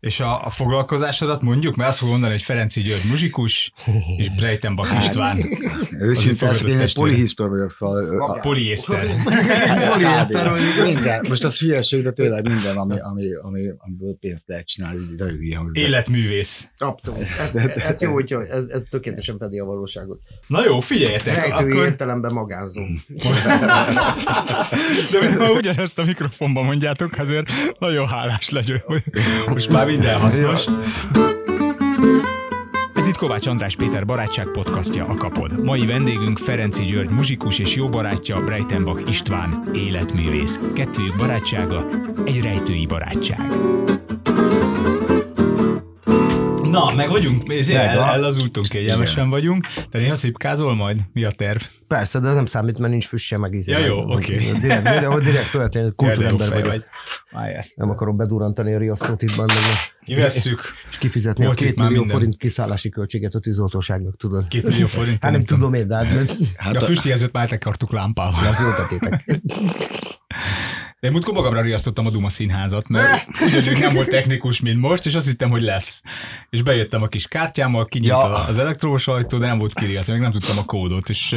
És a, a foglalkozásodat mondjuk, mert azt fogom mondani, hogy Ferenci György muzsikus, és Breitenbach István. Őszintén, én egy polihisztor vagyok, szóval... A poliészter. Poliészter, hogy minden. Most az hülyeség, de tényleg minden, ami, ami, ami, amiből pénzt lehet csinálni, így hülye hangzik. Életművész. Abszolút. Ez, ez jó, hogy ez, ez tökéletesen fedi a valóságot. Na jó, figyeljetek, Rejtői akkor... értelemben magánzó. De ha ugyanezt a mikrofonban mondjátok, azért nagyon hálás legyek, hogy most már minden hasznos. Ez itt Kovács András Péter barátság podcastja a Kapod. Mai vendégünk Ferenci György muzsikus és jó barátja Breitenbach István életművész. Kettőjük barátsága egy rejtői barátság. Na, meg vagyunk, el, Megvan. ellazultunk, kegyelmesen vagyunk. Te néha szipkázol majd? Mi a terv? Persze, de nem számít, mert nincs füst sem meg íze. Ja, jó, oké. Direkt, direkt, direkt, direkt történet, kultúrember de vagyok. vagy. Ezt. Nem akarom bedurrantani a riasztót itt benne, Kivesszük. és kifizetni Volt a két millió minden. forint kiszállási költséget a tűzoltóságnak, tudod? Két millió forint. Hát nem tudom én, de hát Hát a füstjelzőt már eltekartuk lámpával. az jó tetétek. De én múltkor magamra riasztottam a Duma színházat, mert ugyanúgy nem volt technikus, mint most, és azt hittem, hogy lesz. És bejöttem a kis kártyámmal, kinyílt Ja. az elektromos ajtó, de nem volt kiriasztva, meg nem tudtam a kódot, és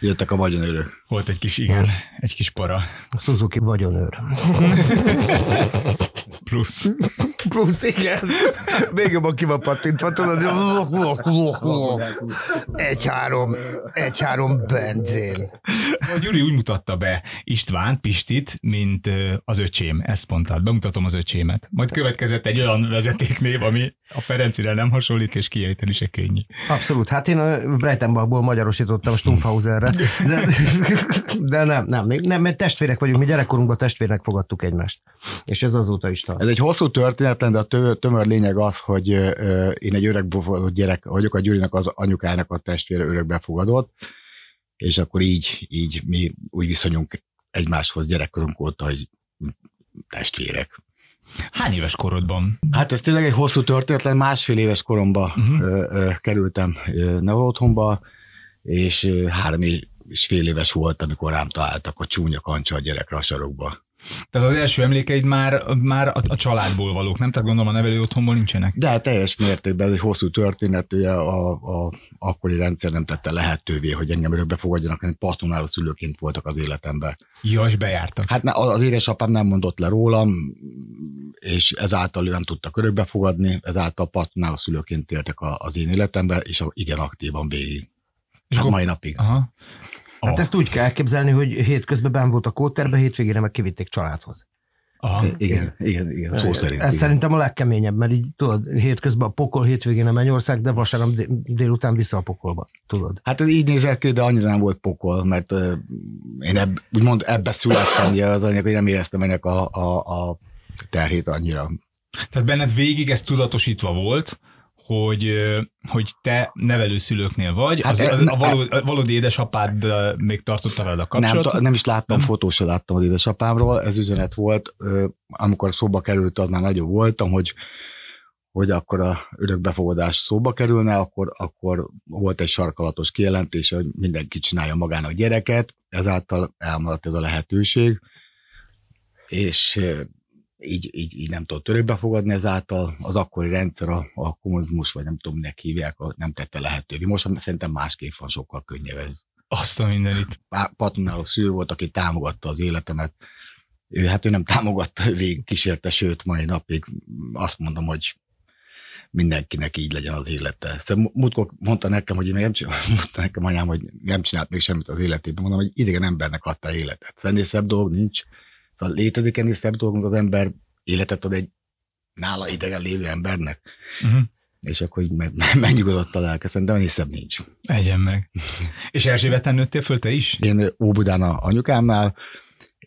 Jöttek a vagyonőrök. volt egy kis, igen, egy kis para. A Suzuki vagyonőr. Plusz. Plusz, igen. Még jobban ki van pattintva, tudod, egy-három, egy-három benzén. A Gyuri úgy mutatta be István, Pistit, mint az öcsém. Ezt mondta, bemutatom az öcsémet. Majd következett egy olyan vezetéknév, ami a Ferencire nem hasonlít, és kiejteni se könnyű. Abszolút. Hát én a Breitenbachból magyarosítottam Stumpfhauserre, de, de nem, nem, nem, mert testvérek vagyunk, mi gyerekkorunkban testvérnek fogadtuk egymást. És ez azóta is. Ez egy hosszú történetlen, de a tö- tömör lényeg az, hogy én egy örökbefogadott gyerek vagyok, a Gyurinak az anyukának a testvére örökbefogadott, és akkor így, így mi úgy viszonyunk egymáshoz gyerekkorunk óta, hogy testvérek. Hány éves korodban? Hát ez tényleg egy hosszú történetlen, másfél éves koromban Mhm. uh-huh. ö, ö, kerültem ö, nevelotthonba, és három és fél éves volt, amikor rám találtak a csúnya kancsa a gyerekre a sarokba. Tehát az első emlékeid már, már a, a családból valók, nem? Tehát gondolom a nevelő otthonból nincsenek. De hát teljes mértékben ez egy hosszú történet, ugye a, a akkori rendszer nem tette lehetővé, hogy engem örökbe fogadjanak, hanem partonáló szülőként voltak az életemben. Ja, és bejártak. Hát az édesapám nem mondott le rólam, és ezáltal ő nem tudtak örökbe fogadni, ezáltal partonáló szülőként éltek az én életemben, és igen aktívan végig. És Hát mai napig. Aha. Hát ezt úgy kell elképzelni, hogy hétközben ben volt a kóterbe, hétvégére meg kivitték családhoz. Aha. Igen, igen, igen, szó szerint. Ez igen. szerintem a legkeményebb, mert így tudod, hétközben a pokol, hétvégén a mennyország, de vasárnap dél- délután vissza a pokolba, tudod. Hát ez így nézett ki, de annyira nem volt pokol, mert uh, én ebb, úgymond ebbe születtem, ugye az anyag, hogy nem éreztem ennek a, a, a terhét annyira. Tehát benned végig ez tudatosítva volt, hogy, hogy te nevelőszülőknél vagy, Hát az, e- az, a, való, a valódi édesapád még tartotta veled a Nem, kapcsolatot? ta- nem is láttam, Nem? fotó se láttam az édesapámról, ez üzenet volt, amikor szóba került, az már nagyobb voltam, hogy hogy akkor a örökbefogadás szóba kerülne, akkor, akkor volt egy sarkalatos kijelentés, hogy mindenki csinálja magának gyereket, ezáltal elmaradt ez a lehetőség, és így, így, így nem tudott örökbefogadni, ezáltal az akkori rendszer, a, a kommunizmus, vagy nem tudom, minek hívják, nem tette lehetővé. Most szerintem másképp van, sokkal könnyebb ez Azt a mindenit. patronáló szülő volt, aki támogatta az életemet. Ő, hát ő nem támogatta, végig kísérte, sőt, mai napig azt mondom, hogy mindenkinek így legyen az élete. Szóval múltkor mondta nekem, hogy én nem csinál, mondta nekem anyám, hogy nem csinált még semmit az életében. Mondom, hogy idegen embernek adta életet. Ennél szebb dolog nincs. Létezik ennél szebb dolog, mint az ember életet ad egy nála idegen lévő embernek. Uh-huh. és akkor így me- a lelke, szerintem ennél szebb nincs. Egyen meg. És Erzsébeten nőttél föl te is? Én Óbudán a anyukámnál,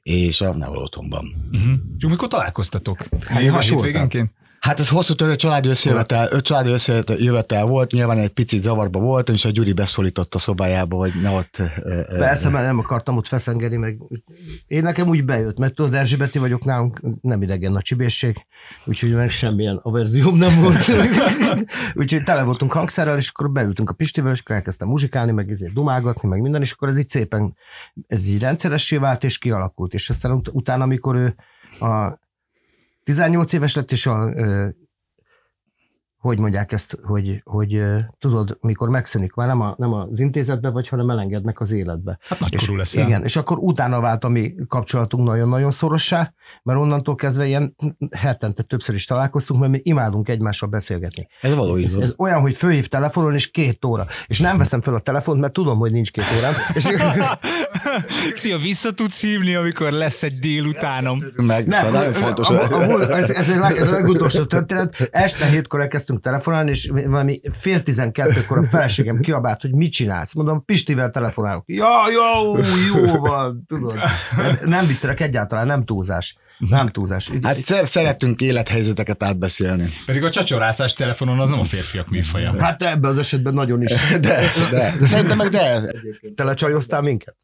és a nevel otthonban. Uh-huh. És mikor találkoztatok? Éves voltál? hétvégenként? Hát ez hosszú tőle családi összejövetel, öt családi összejövetel volt, nyilván egy picit zavarba volt, és a Gyuri beszólított a szobájába, hogy ne ott... Persze, mert nem akartam ott feszengeni, meg én nekem úgy bejött, mert tudod, Erzsébeti vagyok nálunk, nem idegen a csibészség, úgyhogy meg semmilyen averzióm nem volt. úgyhogy tele voltunk hangszerrel, és akkor beültünk a Pistivel, és akkor elkezdtem muzsikálni, meg ezért dumálgatni, meg minden, és akkor ez így szépen, ez így rendszeressé vált, és kialakult. És aztán ut- utána, amikor ő a 18 éves lett, és a hogy mondják ezt, hogy, hogy tudod, mikor megszűnik, már nem, a, nem az intézetbe vagy, hanem elengednek az életbe. Hát nagykorú és, leszel. Igen, és akkor utána vált a mi kapcsolatunk nagyon-nagyon szorossá, mert onnantól kezdve ilyen hetente többször is találkoztunk, mert mi imádunk egymással beszélgetni. Ez való igaz. Ez olyan, hogy fölhív telefonon, és két óra. És nem veszem fel a telefont, mert tudom, hogy nincs két órám. És Szia, vissza tudsz hívni, amikor lesz egy délutánom. Meg, nem, szóval nagyon fontos. A, a, a, ez, ez, a leg- ez a legutolsó történet. Este hétkor elkezdtünk telefonálni, és valami fél tizenkettőkor a feleségem kiabált, hogy mit csinálsz. Mondom, Pistivel telefonálok. Ja, jó, jó van, tudod. Ez nem viccelek egyáltalán, nem túlzás. Nem túlzás. Hát szer- szeretünk élethelyzeteket átbeszélni. Pedig a csacsorászás telefonon az nem a férfiak műfaja. Hát ebben az esetben nagyon is. De, de, de szerintem meg de. Te lecsajoztál minket?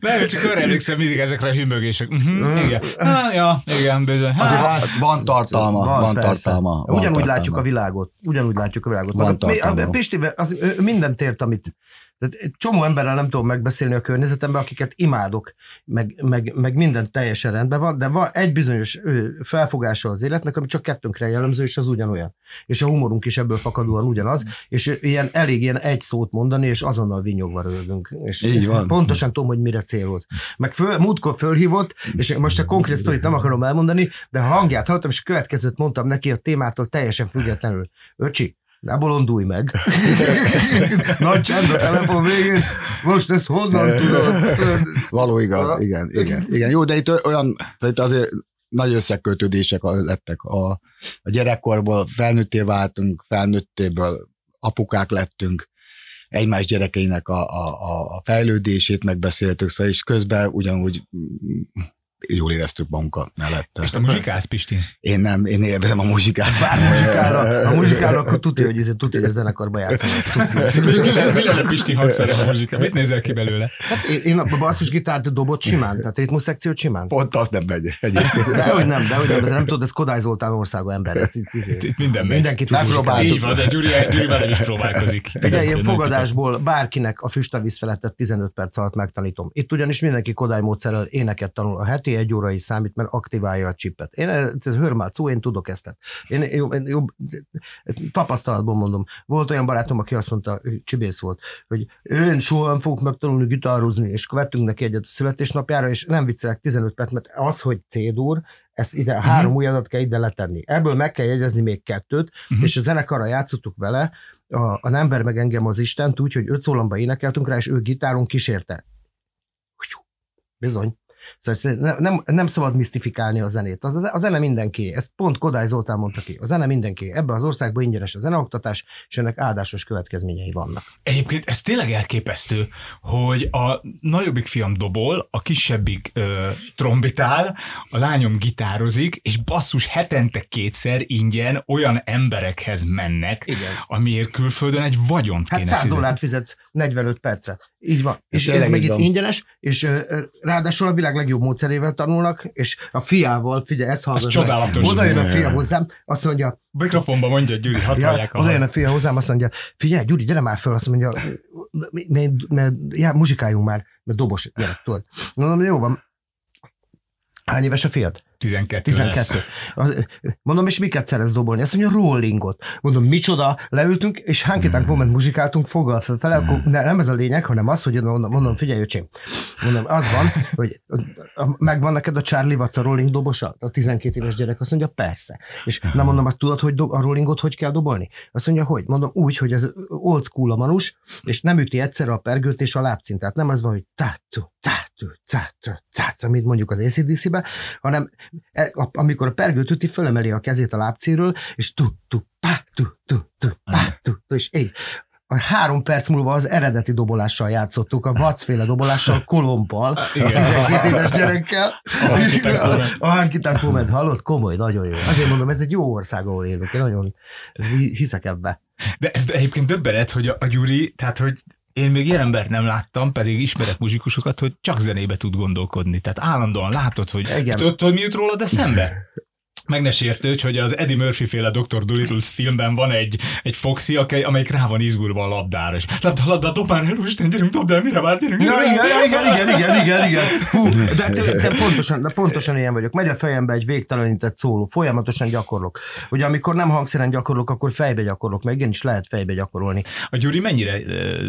Nem, csak arra emlékszem mindig ezekre a hümögések. Uh-huh, igen. Ha, ja, igen, bizony. Ha, Azért van, van tartalma, van, persze. tartalma. Van Ugyanúgy tartalma. látjuk a világot. Ugyanúgy látjuk a világot. Van tartalma. a Pisti az, ő mindent ért, amit tehát egy csomó emberrel nem tudom megbeszélni a környezetemben, akiket imádok, meg, meg, meg minden teljesen rendben van, de van egy bizonyos felfogása az életnek, ami csak kettőnkre jellemző, és az ugyanolyan. És a humorunk is ebből fakadóan ugyanaz, és ilyen elég ilyen egy szót mondani, és azonnal vinyogva rögünk. És Így van. Pontosan tudom, hogy mire céloz. Meg föl, múltkor fölhívott, és most a konkrét sztorit nem akarom elmondani, de a hangját hallottam, és a következőt mondtam neki a témától teljesen függetlenül. Öcsi, ne bolondulj meg. Nagy csend a telefon végén. Most ezt honnan tudod? Való igaz, igen, igen, igen. Jó, de itt olyan, tehát azért nagy összekötődések lettek a, a gyerekkorból, felnőtté váltunk, felnőttéből apukák lettünk, egymás gyerekeinek a, a, a- fejlődését megbeszéltük, szóval és közben ugyanúgy jól éreztük magunkat mellette. És te muzsikálsz, Pisti? Én nem, én élvezem a muzsikát. Bár muzsikára, a muzsikára akkor tudja, hogy, ezért tudja, hogy a zenekarba tudja. Mi lenne, Pisti hangszere a muzsika? Mit nézel ki belőle? Hát én, én a basszusgitárt dobott simán, tehát ritmus szekciót simán. Pont az nem megy egyébként. De hogy nem, de hogy nem, ez nem tudod, ez Kodály Zoltán országa ember. Ez, itt, itt, Itt minden megy. Mindenki tud Nem próbáltuk. Így van, de Gyuri, Gyuri már nem is próbálkozik. Figyelj, én fogadásból bárkinek a füstavíz felettet 15 perc alatt megtanítom. Itt ugyanis mindenki Kodály módszerrel éneket tanul. A heti egy óra is számít, mert aktiválja a csipet. Én ez hörmál szó, én tudok ezt. Én jobb, én jobb, tapasztalatból mondom. Volt olyan barátom, aki azt mondta, csibész volt, hogy én soha nem fogok megtanulni gitározni, és vettünk neki egyet a születésnapjára, és nem viccelek 15 perc, mert az, hogy C-dur, ezt ide, Mhm. három ujjadat kell ide letenni. Ebből meg kell jegyezni még kettőt, Mhm. és a zenekarra játszottuk vele, a, a Nem ver meg engem az Isten, úgy, hogy öt szólamba énekeltünk rá, és ő gitáron kísérte. Bizony. Szóval nem, nem, szabad misztifikálni a zenét. Az, a zene mindenki. Ezt pont Kodály Zoltán mondta ki. A zene mindenki. Ebben az országban ingyenes a zeneoktatás, és ennek áldásos következményei vannak. Egyébként ez tényleg elképesztő, hogy a nagyobbik fiam dobol, a kisebbik ö, trombitál, a lányom gitározik, és basszus hetente kétszer ingyen olyan emberekhez mennek, Igen. amiért külföldön egy vagyont Hát kéne 100 fizetni. dollárt fizetsz 45 percre. Így van. És ez tényleg meg így itt ingyenes, és ö, ráadásul a világ legjobb módszerével tanulnak, és a fiával, figyelj, ez hallgass meg. csodálatos. Oda jön a fia hozzám, azt mondja, Mikrofonba mondja Gyuri, hadd Ja, hallják a oda jön a fia hozzám, azt mondja, figyelj, Gyuri, gyere már föl, azt mondja, mert, mert já, muzsikáljunk már, mert dobos gyerek, tudod. Mondom, jó van. Hány éves a fiad? 12, 12. lesz. Az, mondom, és miket szerez dobolni? Azt mondja, rollingot. Mondom, micsoda? Leültünk, és hánkitánk moment muzsikáltunk, foggal fölfele, akkor ne, nem ez a lényeg, hanem az, hogy mondom, mondom figyelj, öcsém, mondom, az van, hogy megvan neked a Charlie Watts a rolling dobosa? A 12 éves gyerek azt mondja, persze. És nem mondom, azt tudod, hogy do- a rollingot hogy kell dobolni? Azt mondja, hogy? Mondom, úgy, hogy ez old school a manus, és nem üti egyszerre a pergőt és a lábcintát. Nem az van, hogy tá, cu, amit mondjuk az ACDC-be, hanem e- amikor a pergő tüti fölemeli a kezét a lábcéről, és tu, tu, pá, tu, tu, tu, pá, tu, és így. A három perc múlva az eredeti dobolással játszottuk, a vacféle dobolással, kolompal, a 12 éves gyerekkel. A Hanky Tank Pomed, hallott? Komoly, nagyon jó. Azért mondom, ez egy jó ország, ahol élünk. Én nagyon ez, hiszek ebbe. De ez egyébként döbbenet, hogy a, a Gyuri, tehát hogy én még ilyen embert nem láttam, pedig ismerek muzsikusokat, hogy csak zenébe tud gondolkodni. Tehát állandóan látod, hogy Igen. tudod, tudod, mi jut rólad eszembe? Meg ne sértődj, hogy az Eddie Murphy féle Dr. Dolittle filmben van egy, egy Foxy, aki- amelyik rá van izgulva a labdára, és labda, labda, dob már el, Isten, gyerünk, dobd el, mire vált, gyerünk, Ja, igen, igen, igen, igen, igen, igen. Hú, de, de, de, pontosan, de pontosan ilyen vagyok. Megy a fejembe egy végtelenített szóló, folyamatosan gyakorlok. Ugye amikor nem hangszeren gyakorlok, akkor fejbe gyakorlok, meg igenis lehet fejbe gyakorolni. A Gyuri mennyire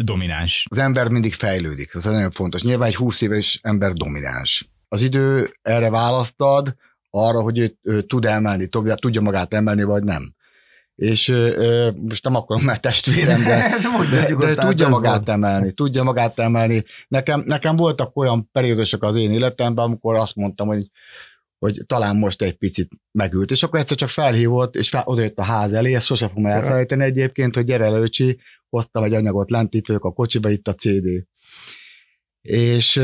domináns? Az ember mindig fejlődik, ez nagyon fontos. Nyilván egy 20 éves ember domináns. Az idő erre választad, arra, hogy ő, ő tud emelni, tudja, tudja magát emelni, vagy nem. És ö, most nem akarom, mert testvérem, de, de, de nyugodtan, tudja magát emelni, tudja magát emelni. Nekem, nekem voltak olyan periódusok az én életemben, amikor azt mondtam, hogy hogy talán most egy picit megült, és akkor egyszer csak felhívott, és fel, odajött a ház elé, ezt sose fogom elfelejteni egyébként, hogy gyere le, öcsi, hoztam egy anyagot lent, itt vagyok a kocsiba, itt a CD. És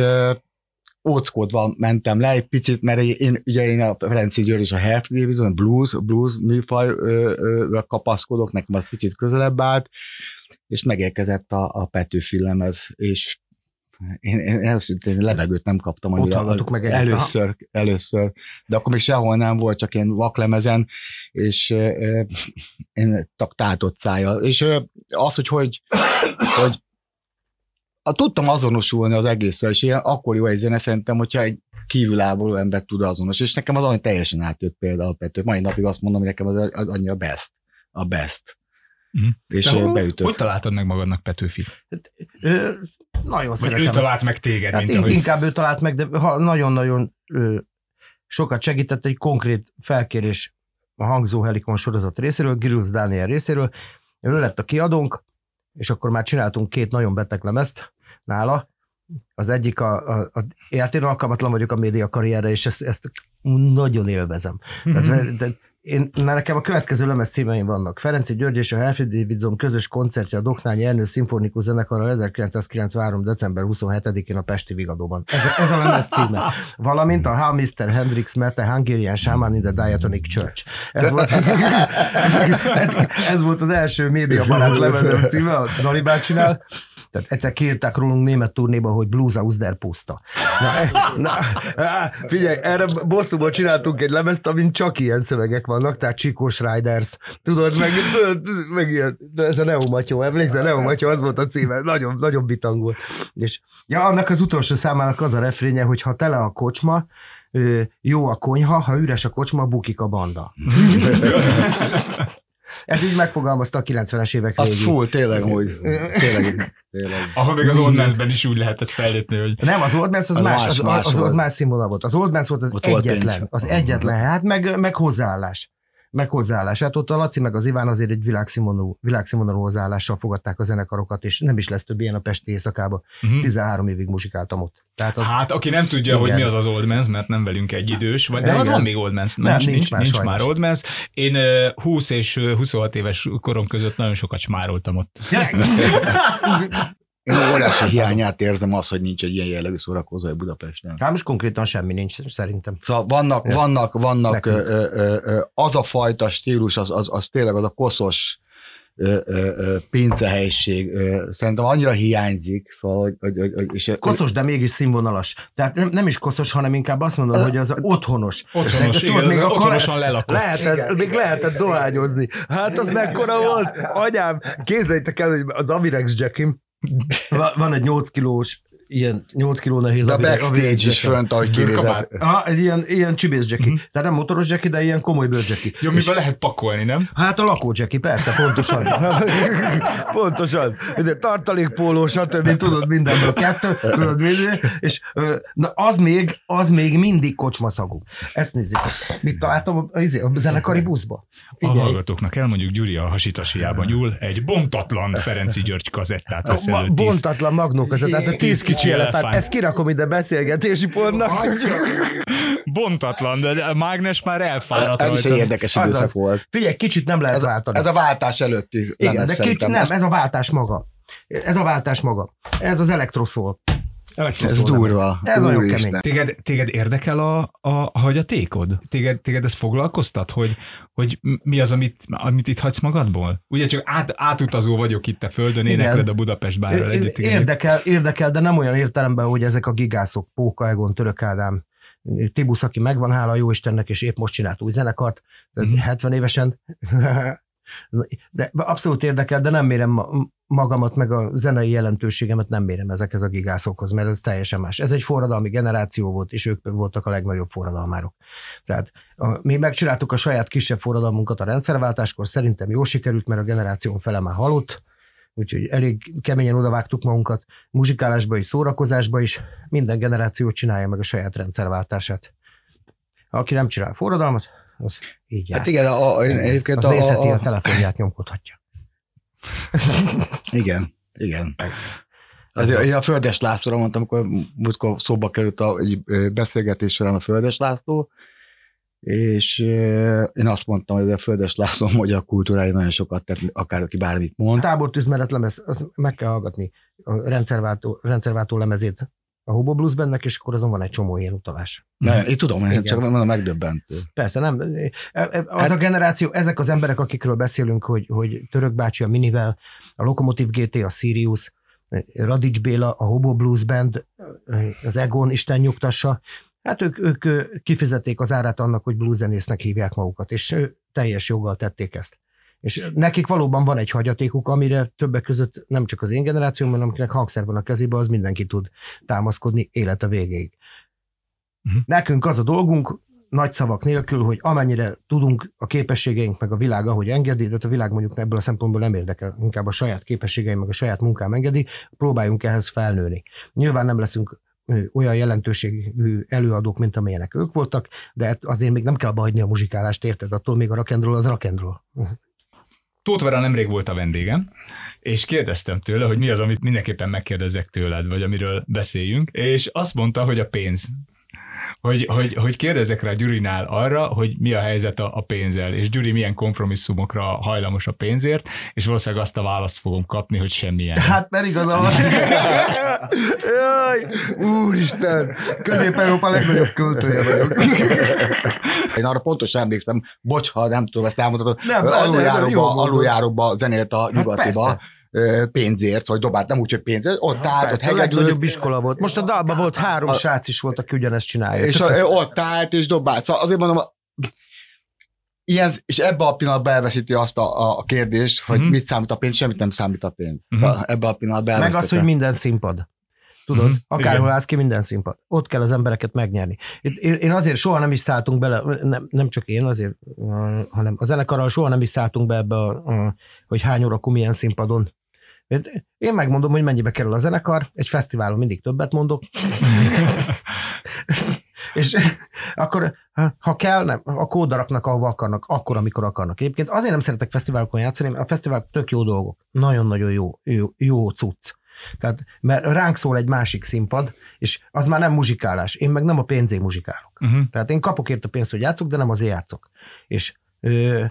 óckodva mentem le egy picit, mert én, ugye én a Ferenci György és a Hertz Division, blues, blues műfaj kapaszkodok, nekem az picit közelebb állt, és megérkezett a, a Petőfi lemez, és én, én őszintén levegőt nem kaptam Ott hallgattuk meg először, először, de akkor még sehol nem volt, csak én vaklemezen, és ö, én tak tátott szája. És ö, az, hogy hogy, hogy a, tudtam azonosulni az egésszel, és ilyen akkor jó egy zene szerintem, hogyha egy kívülálló ember tud azonos, és nekem az annyi teljesen átjött például Pető. Mai napig azt mondom, hogy nekem az, az annyi a best. A best. Mhm. És De hol- beütött. Hogy találtad meg magadnak Petőfi? Ö, nagyon Vagy szeretem. ő talált meg téged, Hát mint in- ahogy... inkább ő talált meg, de ha nagyon-nagyon sokat segített egy konkrét felkérés a Hangzó Helikon sorozat részéről, Gilles Daniel részéről. Ő lett a kiadónk, és akkor már csináltunk két nagyon beteg lemezt nála. Az egyik a, a, a hát én alkalmatlan vagyok a média karrierre, és ezt, ezt nagyon élvezem. Mhm. Tehát, tehát én, mert nekem a következő lemez címeim vannak. Ferenci György és a Helfrid Davidson közös koncertje a Doknányi Ernő Szimfonikus Zenekarral 1993. december 27-én a Pesti Vigadóban. Ez, ez a lemez címe. Valamint a How Mr. Hendrix Met a Hungarian Shaman in the Diatonic Church. Ez volt, ez, ez, volt az első médiabarát lemezem címe, a Dali bácsinál. Tehát egyszer kiírták rólunk német turnéba, hogy Blues aus der Pusta. Na, na, figyelj, erre bosszúból csináltunk egy lemezt, amin csak ilyen szövegek vannak, tehát Csikós Riders, tudod, meg, meg ilyen, de ez a Neo Matyó, emlékszel, Neo Matyó, az volt a címe, nagyon, nagyon bitang volt. És ja, annak az utolsó számának az a refrénye, hogy ha tele a kocsma, jó a konyha, ha üres a kocsma, bukik a banda. Ez így megfogalmazta a 90-es évek Az végén. full, tényleg, hogy tényleg, tényleg. Ahol még az Old Man's-ben is úgy lehetett fejlődni, hogy Nem, az Old Man's az, Az más, más- az, más az, az volt. más színvonal volt. Az Old Man's volt az Ott egyetlen, az egyetlen, hát meg, meg hozzáállás. Meg hozzáállás. Hát ott a Laci meg az Iván azért egy világszínvonalú, világszínvonalú hozzáállással fogadták a zenekarokat, és nem is lesz több ilyen a Pesti éjszakában. Mhm. 13 évig muzsikáltam ott. Tehát az, Hát, aki nem tudja, Igen. hogy mi az az Old Man's, mert nem velünk egy idős, vagy de Igen. van, még Old Man's. Nem, nincs, nincs nincs, már nincs sajnos. már Old Man's. Én ö, 20 és ö, 26 éves korom között nagyon sokat smároltam ott. Én óriási hiányát érzem az, hogy nincs egy ilyen jellegű szórakozó Budapesten. hát most konkrétan semmi nincs, szerintem. Szóval vannak, Ja. vannak, vannak ö, ö, ö, az a fajta stílus, az, az, az tényleg az a koszos ö, ö, ö, pincehelyiség. Ö, szerintem annyira hiányzik, szóval, hogy, hogy, hogy, hogy és, Koszos, de mégis színvonalas. Tehát nem, nem is koszos, hanem inkább azt mondom, hogy az a otthonos. Otthonos, igen, még az akkor otthonosan lelakott. Lehetett, Igen, még igen, lehetett igen, dohányozni. Hát az mekkora volt? Anyám, képzeljétek el, hogy az Amirex Jackim, van egy 8 kilós, ilyen 8 kiló nehéz de a backstage is fönt, ahogy kinézett. Ah, egy ilyen, ilyen csibész Jackie. Mhm. Tehát nem motoros Jackie, de ilyen komoly bőr Jackie. Jó, miben lehet pakolni, nem? Hát a lakó Jackie, persze, pontosan. pontosan. De tartalékpóló, stb. Tudod mindenből kettő, tudod mindent, és na az még, az még mindig kocsmaszagú. Ezt nézzétek. Mit találtam a, a, a zenekari buszba? A Figyelj. hallgatóknak elmondjuk, Gyuri a hasitasiában nyúl, egy bontatlan Ferenci György kazettát vesz Ma, elő tíz, bontatlan magnók az, tehát a tíz kicsi Kicsi elefánt. elefánt. Ezt kirakom ide beszélgetési pontnak. Bontatlan, de a mágnes már elfáradt Ez is egy érdekes Azaz. időszak volt. Figyelj, kicsit nem lehet Ez, váltani. ez a váltás előtti Igen, lemez de kicsit nem, Ez, ez a váltás maga. Ez a váltás maga. Ez az elektroszól. Ez durva. Ez nagyon Úristen. kemény. Téged, téged érdekel a, a, a hagyatékod? Téged, téged ez foglalkoztat, hogy, hogy mi az, amit, amit itt hagysz magadból? Ugye csak át, átutazó vagyok itt a földön, énekled a Budapest bárral együtt. igen. Érdekel, érdekel, de nem olyan értelemben, hogy ezek a gigászok, Póka Egon, Török Ádám, Tibusz, aki megvan, hála a jó Istennek, és épp most csinált új zenekart, tehát Mhm. 70 évesen. De abszolút érdekel, de nem mérem ma- magamat, meg a zenei jelentőségemet nem mérem ezekhez a gigászokhoz, mert ez teljesen más. Ez egy forradalmi generáció volt, és ők voltak a legnagyobb forradalmárok. Tehát a, mi megcsináltuk a saját kisebb forradalmunkat a rendszerváltáskor, szerintem jól sikerült, mert a generáción fele már halott, úgyhogy elég keményen odavágtuk magunkat, muzsikálásba is, szórakozásba is, minden generáció csinálja meg a saját rendszerváltását. Aki nem csinál forradalmat, az jár. Hát igen, a, a, egyébként az a, nézheti a, a, telefonját nyomkodhatja. Igen, igen. Azért én a Földes Lászlóra mondtam, amikor múltkor szóba került a egy beszélgetés során a Földes László, és én azt mondtam, hogy a Földes László a magyar kultúrája nagyon sokat tett, akár aki bármit A mond. tábortűzmeret lemez, az meg kell hallgatni a rendszerváltó, rendszerváltó lemezét a Hobo Blues bennek, és akkor azon van egy csomó ilyen utalás. Na, én tudom, én Igen. csak mondom, megdöbbentő. Persze, nem. Az Hát- a generáció, ezek az emberek, akikről beszélünk, hogy, hogy Török bácsi a Minivel, a Lokomotiv GT, a Sirius, Radics Béla, a Hobo Blues Band, az Egon, Isten nyugtassa, hát ők, ők kifizették az árát annak, hogy blueszenésznek hívják magukat, és teljes joggal tették ezt. És nekik valóban van egy hagyatékuk, amire többek között nem csak az én generációm, hanem akinek hangszer van a kezében, az mindenki tud támaszkodni élete végéig. Mhm. Nekünk az a dolgunk, nagy szavak nélkül, hogy amennyire tudunk, a képességeink, meg a világ, ahogy engedi, de a világ mondjuk ebből a szempontból nem érdekel, inkább a saját képességeim, meg a saját munkám engedi, próbáljunk ehhez felnőni. Nyilván nem leszünk olyan jelentőségű előadók, mint amilyenek ők voltak, de azért még nem kell behagyni a muzsikálást, érted? Attól még a rock'n'roll az rock'n'roll. Tóth Vera nemrég volt a vendégem, és kérdeztem tőle, hogy mi az, amit mindenképpen megkérdezek tőled, vagy amiről beszéljünk, és azt mondta, hogy a pénz. Hogy, hogy, hogy kérdezek rá Gyurinál arra, hogy mi a helyzet a, a pénzzel, és Gyuri milyen kompromisszumokra hajlamos a pénzért, és valószínűleg azt a választ fogom kapni, hogy semmilyen. Hát mert igaza van. Jaj, úristen, Közép-Európa legnagyobb költője vagyok. Én arra pontosan emlékszem, bocs, ha nem tudom, ezt jó aluljáróba, aluljáróba zenélt a nyugatiba persze. Pénzért, vagy dobált, nem úgy, hogy pénzért, ott állt, ott Persze, hegedült, legnagyobb iskola volt. Most a dalban volt három A- srác is volt, aki ugyanezt csinálja. és a, ez- ott állt, és dobált. Szóval azért mondom, ilyen, és ebbe a pillanatban elveszíti azt a, a kérdést, hogy Mhm. mit számít a pénz, semmit nem számít a pénz. Mhm. Szóval ebbe a pillanatban Meg az, hogy minden színpad. Tudod, Mhm, akárhol állsz ki, minden színpad. Ott kell az embereket megnyerni. Itt, én azért soha nem is szálltunk bele, nem, nem csak én azért, hanem a zenekarral soha nem is szálltunk be ebbe, a, a, hogy hány órakor milyen színpadon. Én megmondom, hogy mennyibe kerül a zenekar, egy fesztiválon mindig többet mondok, és akkor ha- kell, nem, a kódaraknak, ahova akarnak, akkor, amikor akarnak. Egyébként azért nem szeretek fesztiválokon játszani, mert a fesztiválok tök jó dolgok. Nagyon-nagyon jó, jó, jó cucc. Tehát, mert ránk szól egy másik színpad, és az már nem muzsikálás. Én meg nem a pénzé muzsikálok. Uh-huh. Tehát én kapok érte pénzt, hogy játszok, de nem azért játszok. És ö,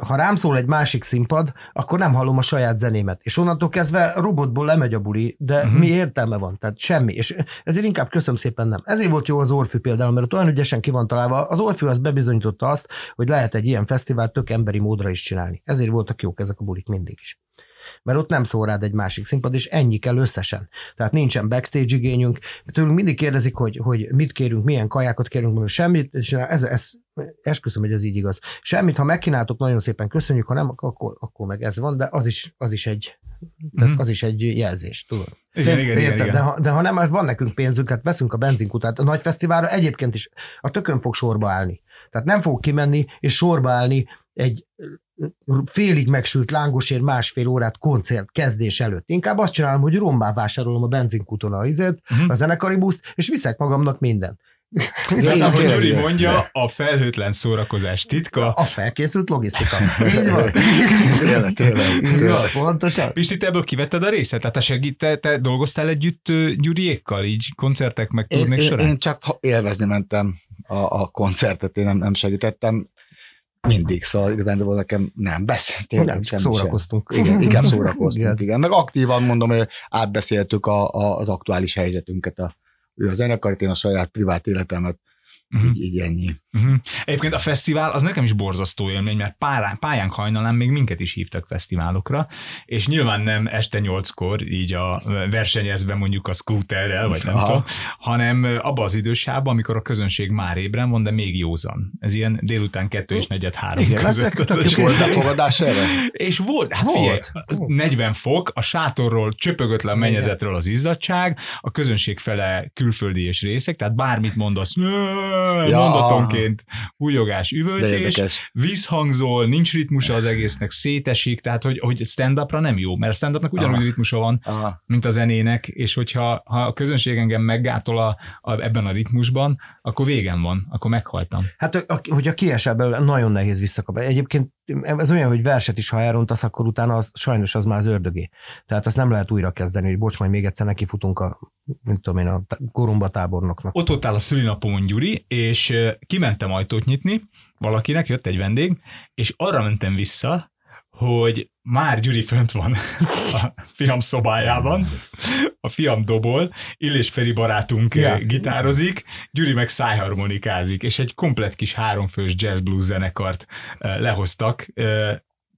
ha rám szól egy másik színpad, akkor nem hallom a saját zenémet. És onnantól kezdve robotból lemegy a buli, de uh-huh. mi értelme van? Tehát semmi. És ezért inkább köszönöm szépen nem. Ezért volt jó az Orfű például, mert ott olyan ügyesen ki van találva. Az Orfű az bebizonyította azt, hogy lehet egy ilyen fesztivált tök emberi módra is csinálni. Ezért voltak jók ezek a bulik mindig is. Mert ott nem szól rád egy másik színpad, és ennyi kell összesen. Tehát nincsen backstage igényünk. Tőlünk mindig kérdezik, hogy, hogy mit kérünk, milyen kajákat kérünk, mert semmit, és ez, ez, esküszöm, hogy ez így igaz. Semmit, ha megkínáltok, nagyon szépen köszönjük, ha nem, akkor, akkor meg ez van, de az is, az is egy tehát Mhm. az is egy jelzés, tudod. Igen, igen, igen, Érted? igen. De, ha, de ha nem, hát van nekünk pénzünk, hát veszünk a benzinkutát. A nagy fesztiválra egyébként is a tökön fog sorba állni. Tehát nem fog kimenni és sorba állni egy félig megsült lángosért másfél órát koncert kezdés előtt. Inkább azt csinálom, hogy rommá vásárolom a benzinkúton a izet, Mhm. a zenekari buszt, és viszek magamnak mindent. Tehát, ahogy Gyuri mondja, a felhőtlen szórakozás titka. A felkészült logisztika. Így van. Tényleg, tényleg. Pontosan. Pisti, te ebből kivetted a részt? Tehát te, segít, te, te dolgoztál együtt Gyuriékkal, így koncertek meg Én, turnék én, során? én csak ha- élvezni mentem a, a koncertet, én nem, nem segítettem. Mindig, szóval igazán nekem nem beszéltél. Nem, csak szórakoztunk. Igen, igen, szórakoztunk, Igen. igen. Meg aktívan mondom, hogy átbeszéltük a, a, az aktuális helyzetünket. A, ő a zenekart, én a saját privát életemet, Mhm. így, így ennyi. Uh-huh. Egyébként a fesztivál az nekem is borzasztó élmény, mert pályán, pályánk hajnalán még minket is hívtak fesztiválokra, és nyilván nem este nyolckor, így a versenyezve mondjuk a scooterrel, vagy nem Aha. tudom, hanem abban az idősában, amikor a közönség már ébren van, de még józan. Ez ilyen délután kettő és negyed három Igen, között. a- jó. Volt befogadás erre? És volt, hát Volt. figyelj, 40 fok, a sátorról csöpögött le a mennyezetről az izzadság, a közönség fele külföldi és részek, tehát bármit mondasz, ja. mondatonként újogás, De üvöltés, visszhangzol, nincs ritmusa az egésznek, szétesik, tehát hogy, hogy stand-upra nem jó, mert a stand-upnak ugyanúgy Aha. ritmusa van, Aha. mint a zenének, és hogyha ha a közönség engem meggátol a, a, ebben a ritmusban, akkor végem van, akkor meghaltam. Hát, a- hogyha kiesel belőle, nagyon nehéz visszakapni. Egyébként ez olyan, hogy verset is, ha elrontasz, akkor utána az, sajnos az már az ördögé. Tehát azt nem lehet újra kezdeni, hogy bocs, majd még egyszer nekifutunk a, mint tudom én, a tá- koromba tábornoknak. Ott voltál a szülinapomon, Gyuri, és kimentem ajtót nyitni, valakinek jött egy vendég, és arra mentem vissza, hogy már Gyuri fönt van a fiam szobájában, a fiam dobol, Illés Feri barátunk ja. gitározik, Gyuri meg szájharmonikázik, és egy komplet kis háromfős jazz blues zenekart ö, lehoztak, ö,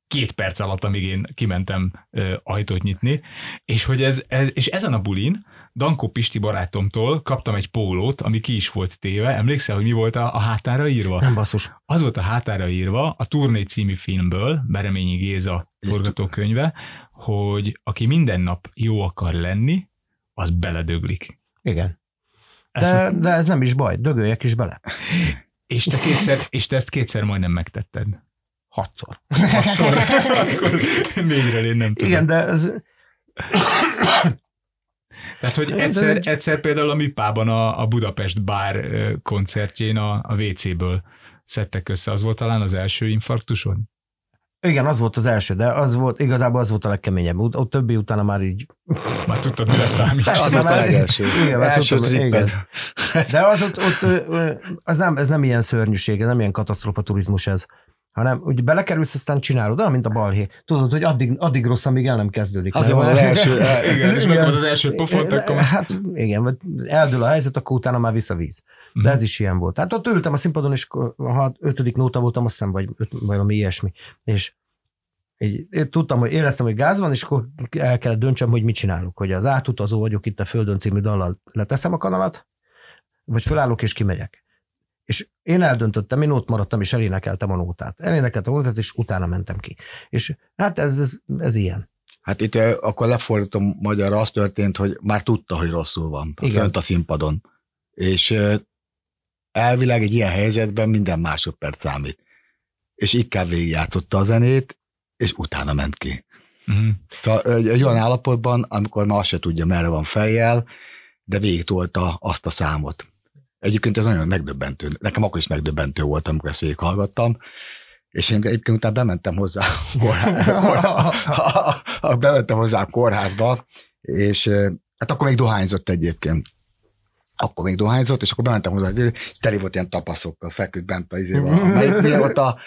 két perc alatt, amíg én kimentem ö, ajtót nyitni, és hogy ez, ez, és ezen a bulin Dankó Pisti barátomtól kaptam egy pólót, ami ki is volt téve. Emlékszel, hogy mi volt a, a hátára írva? Nem basszus. Az volt a hátára írva a Turné című filmből, Bereményi Géza forgatókönyve, hogy aki minden nap jó akar lenni, az beledöglik. Igen. Ezt De, de ez nem is baj, dögöljek is bele. És te, kétszer, és te ezt kétszer majdnem megtetted. Hatszor. Hatszor. Akkor végre én nem tudom. Igen, de ez, Tehát, hogy egyszer, egy- egyszer például a Mipában a, a Budapest Bár koncertjén a, a WC-ből szedtek össze. Az volt talán az első infarktusod? igen, az volt az első, de az volt, igazából az volt a legkeményebb. Ut- A többi utána már így Már tudtad, mire számít. Persze, Az volt a legelső. Igen, mert Első tudtam, tripped. igen. De az ott, ott az nem, ez nem ilyen szörnyűség, ez nem ilyen katasztrófa turizmus ez, hanem úgy belekerülsz, aztán csinálod, olyan, mint a balhé. Tudod, hogy addig, addig rossz, amíg el nem kezdődik. Nem? van az első, Igen, és volt az első pofont, akkor... Hát igen, vagy eldől a helyzet, akkor utána már vissza víz. De Mhm. ez is ilyen volt. Tehát ott ültem a színpadon, és ha ötödik nóta voltam, azt hiszem, vagy öt, valami ilyesmi. És így, én tudtam, hogy éreztem, hogy gáz van, és akkor el kellett döntsem, hogy mit csinálok. Hogy az átutazó vagyok itt a Földön című dallal leteszem a kanalat, vagy fölállok és kimegyek. És én eldöntöttem, én ott maradtam, és elénekeltem a nótát. Elénekeltem a nótát, és utána mentem ki. És hát ez, ez, ez ilyen. Hát itt eh, akkor lefordítom magyarra, az történt, hogy már tudta, hogy rosszul van, Igen. Igen. fönt a színpadon. És eh, elvileg egy ilyen helyzetben minden másodperc számít. És inkább végigjátszotta a zenét, és utána ment ki. Mhm. Szóval egy, egy olyan állapotban, amikor már azt se tudja, merre van fejjel, de végigtolta azt a számot. Egyébként ez nagyon megdöbbentő. Nekem akkor is megdöbbentő volt, amikor ezt végighallgattam. És én egyébként utána bementem hozzá a kórházba, bementem hozzá a kórházba, és eh, hát akkor még dohányzott egyébként. Akkor még dohányzott, és akkor bementem hozzá, és teli volt ilyen tapaszokkal, feküdt bent a izével. Melyik, milyen volt a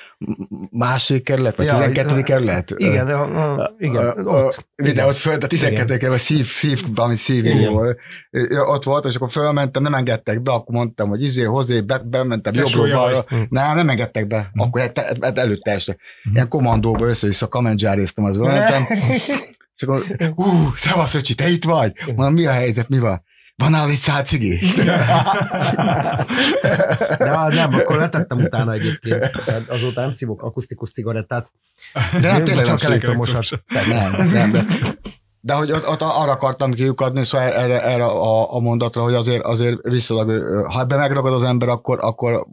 másik kerület, vagy Ja, 12. kerület? Igen, de, a, igen, ott. De ott fönt a 12. kerület, szív, szív, valami szív volt. Ott volt, és akkor fölmentem, nem engedtek be, akkor mondtam, hogy izé, hozzá, be, bementem jobbról balra. vagy. Nem, nem engedtek be. Mhm. Akkor hát- előtte este. Ilyen kommandóba össze-vissza kamendzsáréztem, az mentem. És akkor, hú, szevasz, öcsi, te itt vagy? Mondom, mi a helyzet, mi van? Van nála egy szál cigi? De ah, nem, akkor letettem utána egyébként. Tehát azóta nem szívok akusztikus cigarettát. De nem, tényleg csak elektromosat. Nem, nem, de, de hogy ott, ott arra akartam kiukadni, szóval erre, erre a, a, mondatra, hogy azért, azért viszonylag, ha ebbe megragad az ember, akkor, akkor,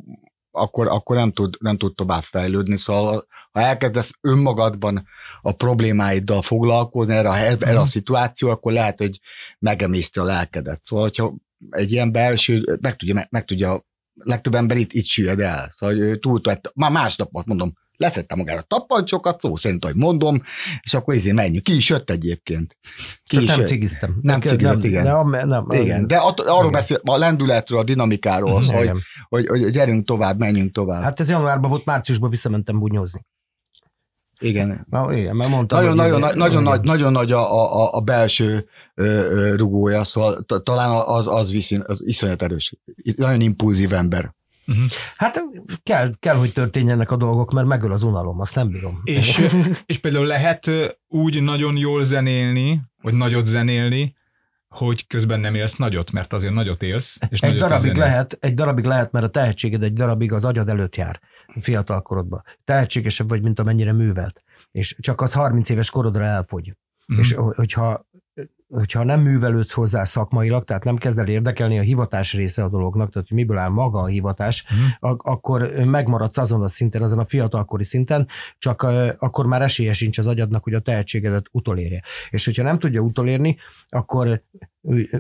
akkor, akkor nem, tud, nem tud tovább fejlődni. Szóval ha elkezdesz önmagadban a problémáiddal foglalkozni erre erre a szituáció, akkor lehet, hogy megemészti a lelkedet. Szóval, hogyha egy ilyen belső, meg tudja, meg, meg tudja legtöbb ember itt, itt süllyed el. Szóval ő túltett, már másnap azt mondom, leszette magára tappancsokat, szó szerint, hogy mondom, és akkor izé menjünk. Ki is jött egyébként. Ki is nem jött. cigiztem. Nem cigizett, igen. Nem, nem, nem, Igen, de att, arról beszél, a lendületről, a dinamikáról, az, hogy, Igen. hogy, hogy gyerünk tovább, menjünk tovább. Hát, ez januárban volt, márciusban visszamentem bunyózni. igen. Na, igen, mert mondtam, Nagyon, hogy nagyon, izé- nagyon, igen. nagy, nagyon nagy a, a, a belső rugója, szóval ta- talán az, az, viszont, az iszonyat erős. Nagyon impulzív ember. Hát kell, kell, hogy történjenek a dolgok, mert megöl az unalom, azt nem bírom. És, és például lehet úgy nagyon jól zenélni, vagy nagyot zenélni, hogy közben nem élsz nagyot, mert azért nagyot élsz. És Egy nagyot darabig lehet, egy darabig lehet, mert a tehetséged egy darabig az agyad előtt jár fiatal korodban. Tehetségesebb vagy, mint amennyire művelt. És csak az 30 éves korodra elfogy. Mhm. És hogyha, hogyha nem művelődsz hozzá szakmailag, tehát nem kezd el érdekelni a hivatás része a dolognak, tehát hogy miből áll maga a hivatás, Mhm. ak- akkor megmaradsz azon a szinten, azon a fiatalkori szinten, csak ö, akkor már esélye sincs az agyadnak, hogy a tehetségedet utolérje. És hogyha nem tudja utolérni, akkor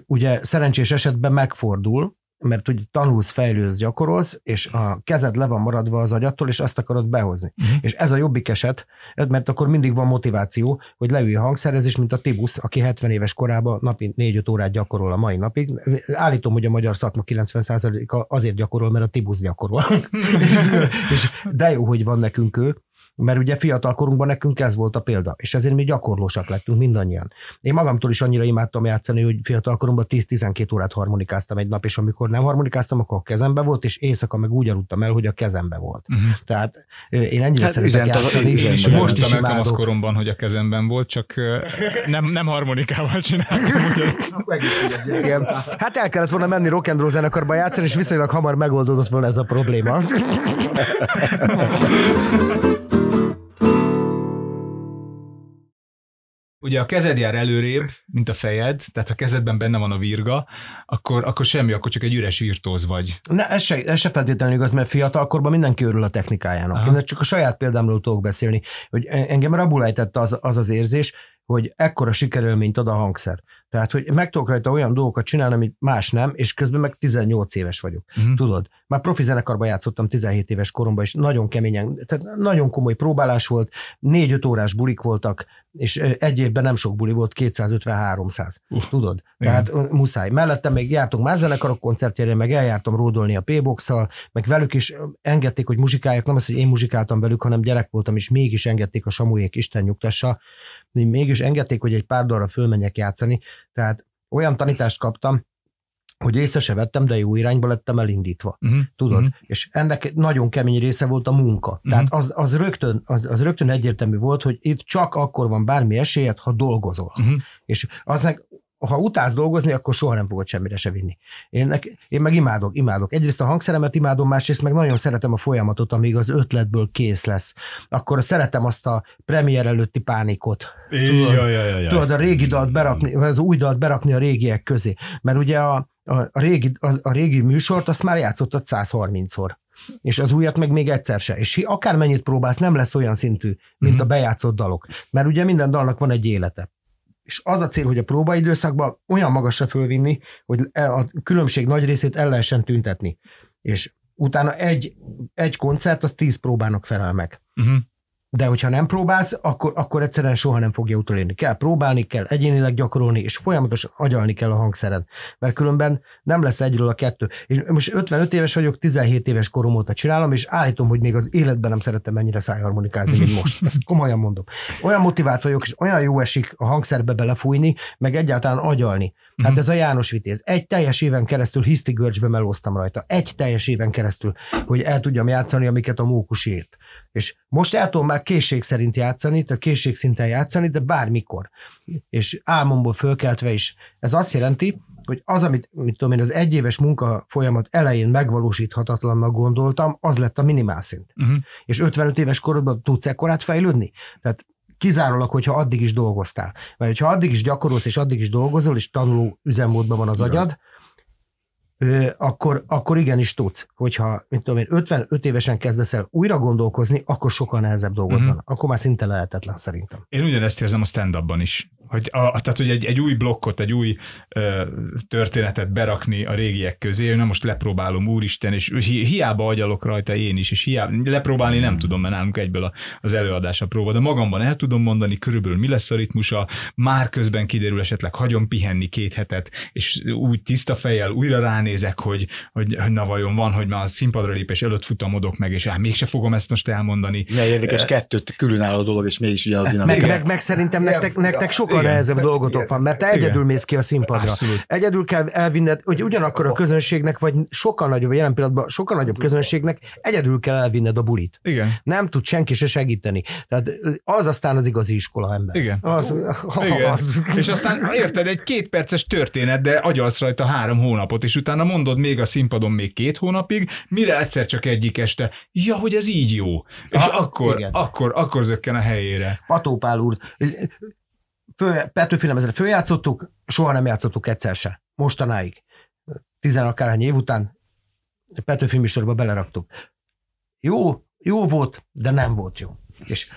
ugye szerencsés esetben megfordul, mert hogy tanulsz, fejlődsz, gyakorolsz, és a kezed le van maradva az agyattól, és azt akarod behozni. Mhm. És ez a jobbik eset, mert akkor mindig van motiváció, hogy leülj a hangszerezés, mint a Tibusz, aki 70 éves korában napi 4-5 órát gyakorol a mai napig. Állítom, hogy a magyar szakma 90%-a azért gyakorol, mert a Tibusz gyakorol. és de jó, hogy van nekünk ő, mert ugye fiatal korunkban nekünk ez volt a példa, és ezért mi gyakorlósak lettünk mindannyian. Én magamtól is annyira imádtam játszani, hogy fiatal koromban 10-12 órát harmonikáztam egy nap, és amikor nem harmonikáztam, akkor a kezembe volt, és éjszaka meg úgy aludtam el, hogy a kezembe volt. Mhm. Tehát én ennyire Hát szeretek játszani, és most is Mondtam el imádok. koromban, hogy a kezemben volt, csak nem, nem harmonikával csináltam. Igen. Hát el kellett volna menni rock and roll zenekarba játszani, és viszonylag hamar megoldódott volna ez a probléma. Ugye a kezed jár előrébb, mint a fejed, tehát ha kezedben benne van a virga, akkor, akkor semmi, akkor csak egy üres virtóz vagy. Ne, ez se, ez se feltétlenül igaz, mert fiatalkorban mindenki örül a technikájának. Aha. Én csak a saját példámról tudok beszélni, hogy engem rabul ejtette az, az az érzés, hogy ekkora sikerélményt ad a hangszer. Tehát, hogy meg tudok rajta olyan dolgokat csinálni, amit más nem, és közben meg 18 éves vagyok. Mhm. Tudod, már profi zenekarban játszottam 17 éves koromban, és nagyon keményen, tehát nagyon komoly próbálás volt, 4-5 órás bulik voltak, és egy évben nem sok buli volt, 250-300. Uh, Tudod? igen. Tehát muszáj. Mellettem még jártunk más zenekarok koncertjére, meg eljártam ródolni a P-boxal, meg velük is engedték, hogy muzsikáljak, nem az, hogy én muzsikáltam velük, hanem gyerek voltam, és mégis engedték a Samujék Isten nyugtassa, mégis engedték, hogy egy pár dalra fölmenjek játszani, tehát olyan tanítást kaptam, hogy észre se vettem, de jó irányba lettem elindítva. Mhm. Tudod? Mhm. És ennek nagyon kemény része volt a munka. Tehát az, az, rögtön, az, az rögtön egyértelmű volt, hogy itt csak akkor van bármi esélyed, ha dolgozol. Mhm. És aznak, ha utálsz dolgozni, akkor soha nem fogod semmire se vinni. Én, nek, én meg imádok, imádok. Egyrészt a hangszeremet imádom, másrészt meg nagyon szeretem a folyamatot, amíg az ötletből kész lesz. Akkor szeretem azt a premier előtti pánikot. Tudod? Jaj, jaj, jaj. Tudod, a régi dalt berakni, az új dalt berakni a régiek közé. Mert ugye a, a, a, régi, a, a régi műsort azt már játszottad 130-szor. És az újat meg még egyszer se. És akármennyit próbálsz, nem lesz olyan szintű, mint Mhm. a bejátszott dalok. Mert ugye minden dalnak van egy élete. És az a cél, hogy a próbaidőszakban olyan magasra fölvinni, hogy e- a különbség nagy részét el lehessen tüntetni. És utána egy, egy koncert, az tíz próbának felel meg. Mhm. De hogyha nem próbálsz, akkor, akkor egyszerűen soha nem fogja utolérni. Kell próbálni, kell egyénileg gyakorolni, és folyamatosan agyalni kell a hangszered. Mert különben nem lesz egyről a kettő. És most 55 éves vagyok, 17 éves korom óta csinálom, és állítom, hogy még az életben nem szerettem ennyire szájharmonikázni, mint most. Ezt komolyan mondom. Olyan motivált vagyok, és olyan jó esik a hangszerbe belefújni, meg egyáltalán agyalni. Hát Mhm. ez a János Vitéz. Egy teljes éven keresztül hiszti görcsbe melóztam rajta. Egy teljes éven keresztül, hogy el tudjam játszani, amiket a mókus írt. És most el tudom már készség szerint játszani, tehát készségszinten játszani, de bármikor. És álmomból fölkeltve is. Ez azt jelenti, hogy az, amit mit tudom én, az egyéves munka folyamat elején megvalósíthatatlannak gondoltam, az lett a minimál szint. Mhm. És 55 éves korodban tudsz ekkorát fejlődni? Tehát kizárólag, hogyha addig is dolgoztál. Mert hogyha addig is gyakorolsz, és addig is dolgozol, és tanuló üzemmódban van az agyad, ö, akkor, akkor igenis tudsz, hogyha, mint tudom én, 55 évesen kezdesz el újra gondolkozni, akkor sokkal nehezebb dolgod Mhm. van. Akkor már szinte lehetetlen szerintem. Én ugyanezt érzem a stand-upban is. Hogy, a, tehát, hogy egy, egy új blokkot, egy új ö, történetet berakni a régiek közé, na most lepróbálom, úristen, és hi, hiába agyalok rajta én is, és hiába, lepróbálni nem tudom, mert nálunk egyből a, az előadás a próba, de magamban el tudom mondani körülbelül mi lesz a ritmusa, már közben kiderül esetleg, hagyom pihenni két hetet, és úgy tiszta fejjel újra ránézek, hogy, hogy, hogy na vajon van, hogy már a színpadra lépés előtt futamodok meg, és hát mégse fogom ezt most elmondani. Milyen érdekes, kettőt különálló dolog, és mégis ugyanaz Meg, dinamika. meg, meg szerintem nektek, nektek sokkal Igen. nehezebb dolgotok van, mert te Igen. egyedül mész ki a színpadra. Abszolút. Egyedül kell elvinned, hogy ugyanakkor a közönségnek, vagy sokkal nagyobb, jelen pillanatban sokkal nagyobb közönségnek egyedül kell elvinned a bulit. Igen. Nem tud senki se segíteni. Tehát az aztán az igazi iskola ember. Igen. Az, Igen. az. És aztán érted, egy két perces történet, de agyalsz rajta három hónapot, és utána mondod még a színpadon még két hónapig, mire egyszer csak egyik este, ja, hogy ez így jó. És Ah, akkor, igen. akkor, akkor zökken a helyére. Patópál úr, föl, Petőfi lemezre följátszottuk, soha nem játszottuk egyszer se. Mostanáig. Tizenakárhány év után Petőfi műsorba beleraktuk. Jó, jó volt, de nem volt jó. És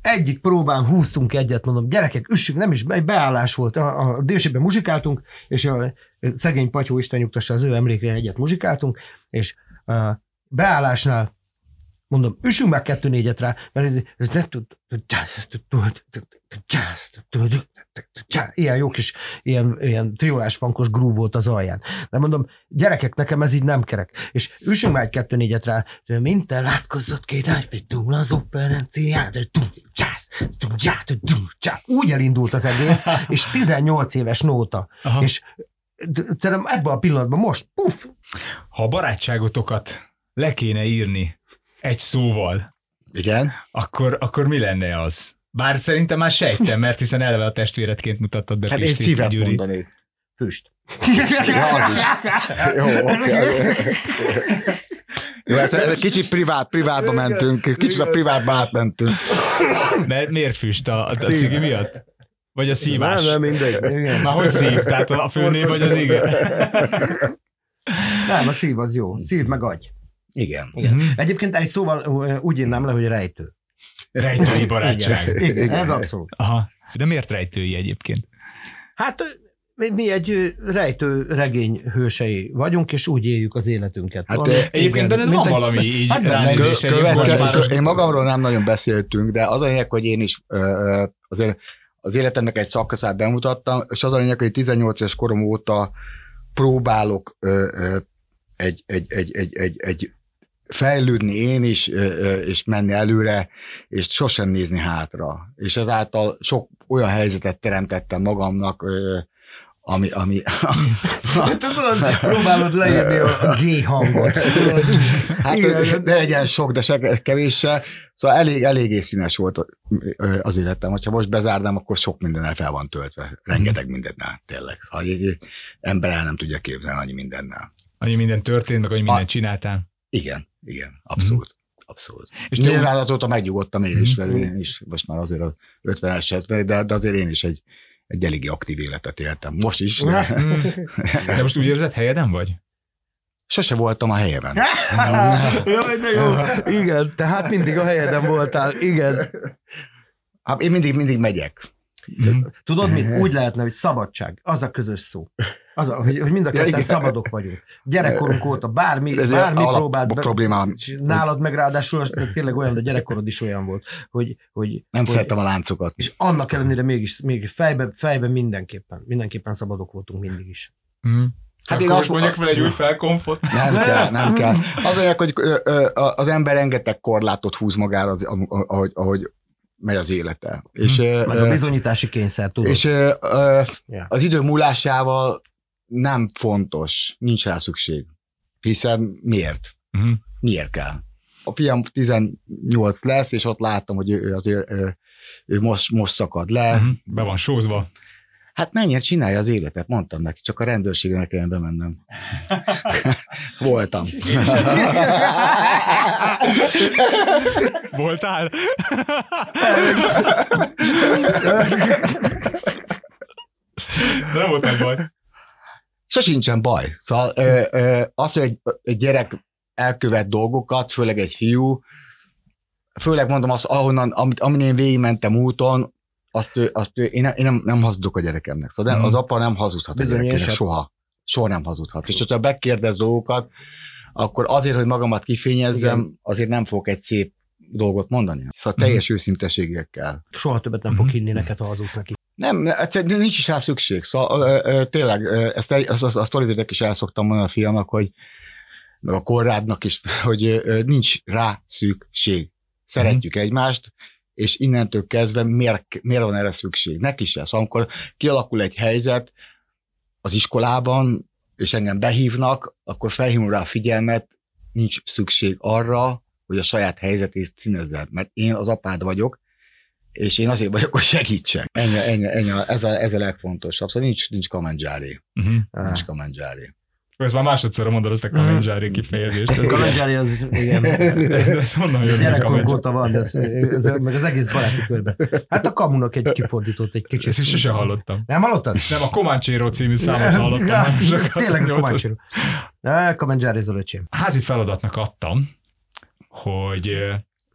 egyik próbán húztunk egyet, mondom, gyerekek, üssük, nem is, egy beállás volt, a, a délségben muzsikáltunk, és a szegény Patyó Isten nyugtassa az ő emlékére egyet muzsikáltunk, és a beállásnál mondom, üssünk meg kettő négyet rá, mert ez nem tud, ilyen jó kis, ilyen, ilyen triolás fankos grúv volt az alján. De mondom, gyerekek, nekem ez így nem kerek. És üssünk már egy kettő négyet rá, mint te látkozott királyfi túl az operenciát, úgy elindult az egész, és 18 éves nóta. Aha. És szerintem ebben a pillanatban most, puf, Ha a barátságotokat le kéne írni egy szóval, Igen. akkor, akkor mi lenne az? Bár szerintem már sejtem, mert hiszen eleve a testvéredként mutattad be Hát én Pistit, szívet Gyuri. mondanék. füst. Ja, az is. Jó, oké. Jó, ez, ez egy kicsit privát, privátba mentünk, kicsit a privátba átmentünk. Mert miért füst a, a, a cigi miatt? Vagy a szívás? Nem, nem, mindegy. Igen. Már hogy szív? Tehát a főnév vagy az ige? Nem, a szív az jó. Szív meg agy. Igen. Igen. Mhm. Egyébként egy szóval úgy írnám le, hogy rejtő. Rejtői barátság. Igen, Igen, ez abszolút. Aha. De miért rejtői egyébként? Hát mi- egy rejtő regény hősei vagyunk, és úgy éljük az életünket. Hát, Van- ö, Egyébként igen, benned mint van egy- valami így Hát benne is. egy Követke, kocsmáros- én magamról nem nagyon beszéltünk, de az a lényeg, hogy én is ö, azért az életemnek egy szakaszát bemutattam, és az a lényeg, hogy 18 éves korom óta próbálok ö, ö, egy, egy, egy, egy, egy, egy fejlődni én is, és menni előre, és sosem nézni hátra. És ezáltal sok olyan helyzetet teremtettem magamnak, ö, ami, ami, Tudod, próbálod leírni a G hangot. Hát Igen. ne legyen sok, de se kevéssel. Szóval elég, eléggé színes volt az életem. Ha most bezárnám, akkor sok mindennel fel van töltve. Rengeteg mindennel, tényleg. Szóval egy, ember el nem tudja képzelni annyi mindennel. Annyi minden történt, meg annyi mindent csináltál. Igen, igen, abszolút. Abszolút. És te úgy- Nyilván azóta megnyugodtam én is, Mhm. mert én is, most már azért a 50-es, de, de azért én is egy, egy eléggé aktív életet éltem. Most is. De Mm. De most úgy érzed, helyeden vagy? sose voltam a helyemen. Jaj, de jó. Igen, tehát mindig a helyeden voltál. Igen. Hát én mindig, mindig megyek. Mm. Tudod mit? Úgy lehetne, hogy szabadság. Az a közös szó. Az a, hogy, hogy mind a Ja, ketten igen. szabadok vagyunk. Gyerekkorunk óta bármi, Ez bármi próbált be, problémám. nálad meg ráadásul az tényleg olyan, de gyerekkorod is olyan volt, hogy, hogy Nem hogy, szerettem a láncokat. És annak ellenére mégis, mégis fejben, fejben mindenképpen, mindenképpen szabadok voltunk mindig is. Mm. Hát Hát én azt mondjak fel egy új felkonfot. Nem kell, nem kell. Az olyan, hogy az ember rengeteg korlátot húz magára, az, ahogy, ahogy megy az élete. És, ö, Meg a bizonyítási kényszer, tudod. és Ja. az idő múlásával nem fontos, nincs rá szükség. Hiszen miért? Mm. Miért kell? A fiam 18 lesz, és ott láttam, hogy ő azért ő, ő most, most szakad le. Mhm. Be van sózva. Hát menjen, csinálja az életet, mondtam neki, csak a rendőrségre ne kelljen bemennem. Voltam. Voltál? Nem volt nagy baj. Sosincsen baj. Szóval ö, ö, az, hogy egy, egy gyerek elkövet dolgokat, főleg egy fiú, főleg mondom azt, ahonnan, amit, amin én végigmentem úton, azt, azt én, nem, én nem, nem hazudok a gyerekemnek. Szóval Mhm. mm. az apa nem hazudhat Bizony, a én gyerekének, soha. Soha nem hazudhat. És hogyha megkérdez dolgokat, akkor azért, hogy magamat kifényezzem, Igen. azért nem fogok egy szép dolgot mondani. Szóval teljes mm. őszintességgel kell. Soha többet nem Mhm. fog hinni neked, ha hazudsz neki. Nem, egyszerűen nincs is rá szükség. Szóval tényleg, ezt azt, azt, azt Olivernek is el szoktam mondani a fiamnak, hogy meg a Korrádnak is, hogy nincs rá szükség. Szeretjük egymást, és innentől kezdve miért, miért van erre szükség? Neki se. Szóval amikor kialakul egy helyzet az iskolában, és engem behívnak, akkor felhívom rá a figyelmet, nincs szükség arra, hogy a saját helyzetét színezzed, mert én az apád vagyok, és én azért vagyok, hogy segítsek. Ennyi, ennyi, ennyi ez, a, ez a legfontosabb. Szóval nincs, nincs kamandzsári. Uh-huh. Nincs kamandzsári. Ez már másodszor mondod ezt a kamendzsári kifejezést. Ez- Kalandzsári az, igen, de ezt honnan jön ez a gyerekkorunk kamendzsári? óta van, de ez, ez, meg az egész baráti körben. Hát a kamunak egy kifordított egy kicsit. Ezt is sose hallottam. Nem hallottad? Nem, a Comanchero című számot hallottam. Sokat. tényleg a Nyolcas. komácsíró. Kamandzsári az öcsém. Házi feladatnak adtam, hogy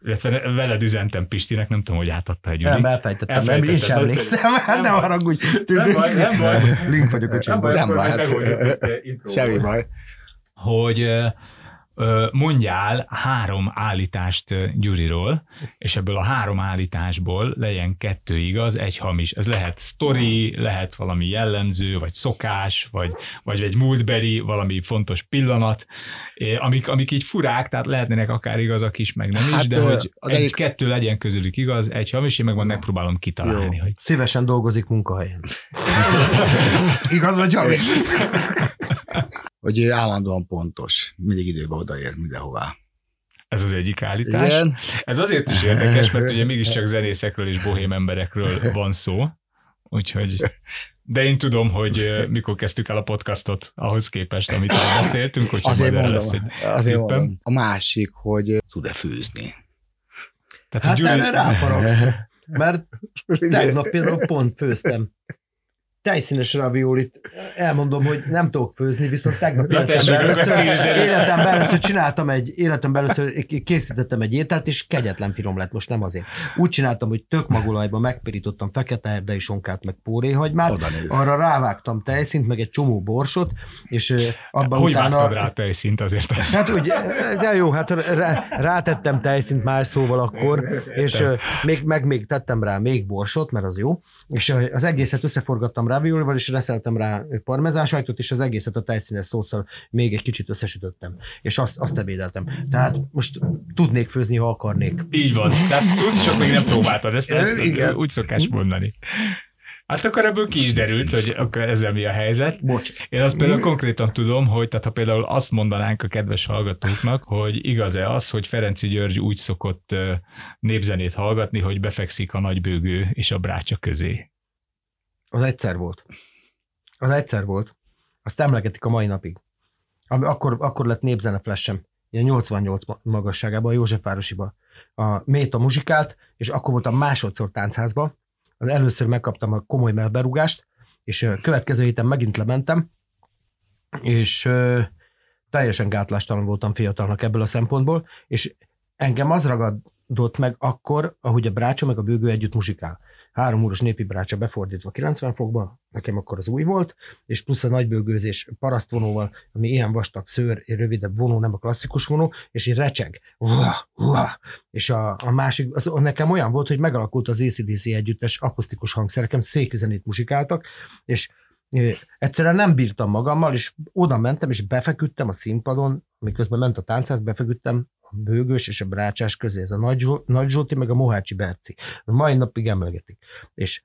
illetve veled üzentem Pistinek, nem tudom, hogy átadta egy Nem, elfejtettem, nem, én sem emlékszem, nem haragudj. Nem baj, nem baj. Link vagyok a csimból. Nem baj. Semmi baj. hogy mondjál három állítást Gyuriról, és ebből a három állításból legyen kettő igaz, egy hamis. Ez lehet sztori, lehet valami jellemző, vagy szokás, vagy, vagy egy múltbeli, valami fontos pillanat, amik, amik így furák, tehát lehetnének akár igazak is, meg nem is, Hát, de ö, hogy az egy, egyik- kettő legyen közülük igaz, egy hamis, én meg majd megpróbálom kitalálni, Jó. hogy Szívesen dolgozik munkahelyen. Igaz vagy hamis? Hogy ő állandóan pontos. Mindig időben odaér mindenhová. ez az egyik állítás. Igen. Ez azért is érdekes, mert ugye mégiscsak zenészekről és bohém emberekről van szó, úgyhogy de én tudom, hogy mikor kezdtük el a podcastot ahhoz képest, amit beszéltünk, hogy Azért majd mondom, lesz egy azért mondom. A másik, hogy tud-e főzni. Tehát, Hát Gyuri, erre ráfaragsz. Mert tegnap például pont főztem tejszínes raviolit. Elmondom, hogy nem tudok főzni, viszont tegnap életemben először, életemben először csináltam egy, életemben először készítettem egy ételt, és kegyetlen finom lett, most nem azért. Úgy csináltam, hogy tök magolajban megpirítottam fekete erdei sonkát, meg póréhagymát, arra rávágtam tejszínt, meg egy csomó borsot, és abban hogy utána... vágtad rá tejszint azért? Az... Hát úgy, de jó, hát rá, rátettem tejszint más szóval akkor, és még, meg még tettem rá még borsot, mert az jó, és az egészet összeforgattam raviolival, és reszeltem rá parmezán sajtot, és az egészet a tejszínes szószal még egy kicsit összesütöttem, és azt, azt ebédeltem. Tehát most tudnék főzni, ha akarnék. Így van. Tehát tudsz, csak még nem próbáltad. Ezt, ezt Igen. úgy szokás mondani. Hát akkor ebből ki is derült, hogy akkor ezzel mi a helyzet. Bocs. Én azt például konkrétan tudom, hogy tehát ha például azt mondanánk a kedves hallgatóknak, hogy igaz-e az, hogy Ferenci György úgy szokott népzenét hallgatni, hogy befekszik a nagybőgő és a brácsa közé. Az egyszer volt. Az egyszer volt. Azt emlegetik a mai napig. Akkor, akkor lett népzene flashem. Ilyen 88 ma- magasságában, a Józsefvárosiban. A Méta muzsikált, és akkor voltam másodszor táncházba. Az először megkaptam a komoly melberúgást, és következő héten megint lementem, és teljesen gátlástalan voltam fiatalnak ebből a szempontból, és engem az ragadott meg akkor, ahogy a brácsa meg a bőgő együtt muzsikál. Három óros népi brácsa befordítva 90 fokba, nekem akkor az új volt, és plusz a nagybőgőzés parasztvonóval, ami ilyen vastag szőr, rövidebb vonó, nem a klasszikus vonó, és így recseg. És a, a másik, az, nekem olyan volt, hogy megalakult az ACDC együttes akusztikus hangszerekem, székizenét muzsikáltak, és egyszerűen nem bírtam magammal, és oda mentem, és befeküdtem a színpadon, miközben ment a táncház, befeküdtem bőgős és a brácsás közé, ez a Nagy, Nagy Zsóti, meg a Mohácsi Berci. A mai napig emlegetik. És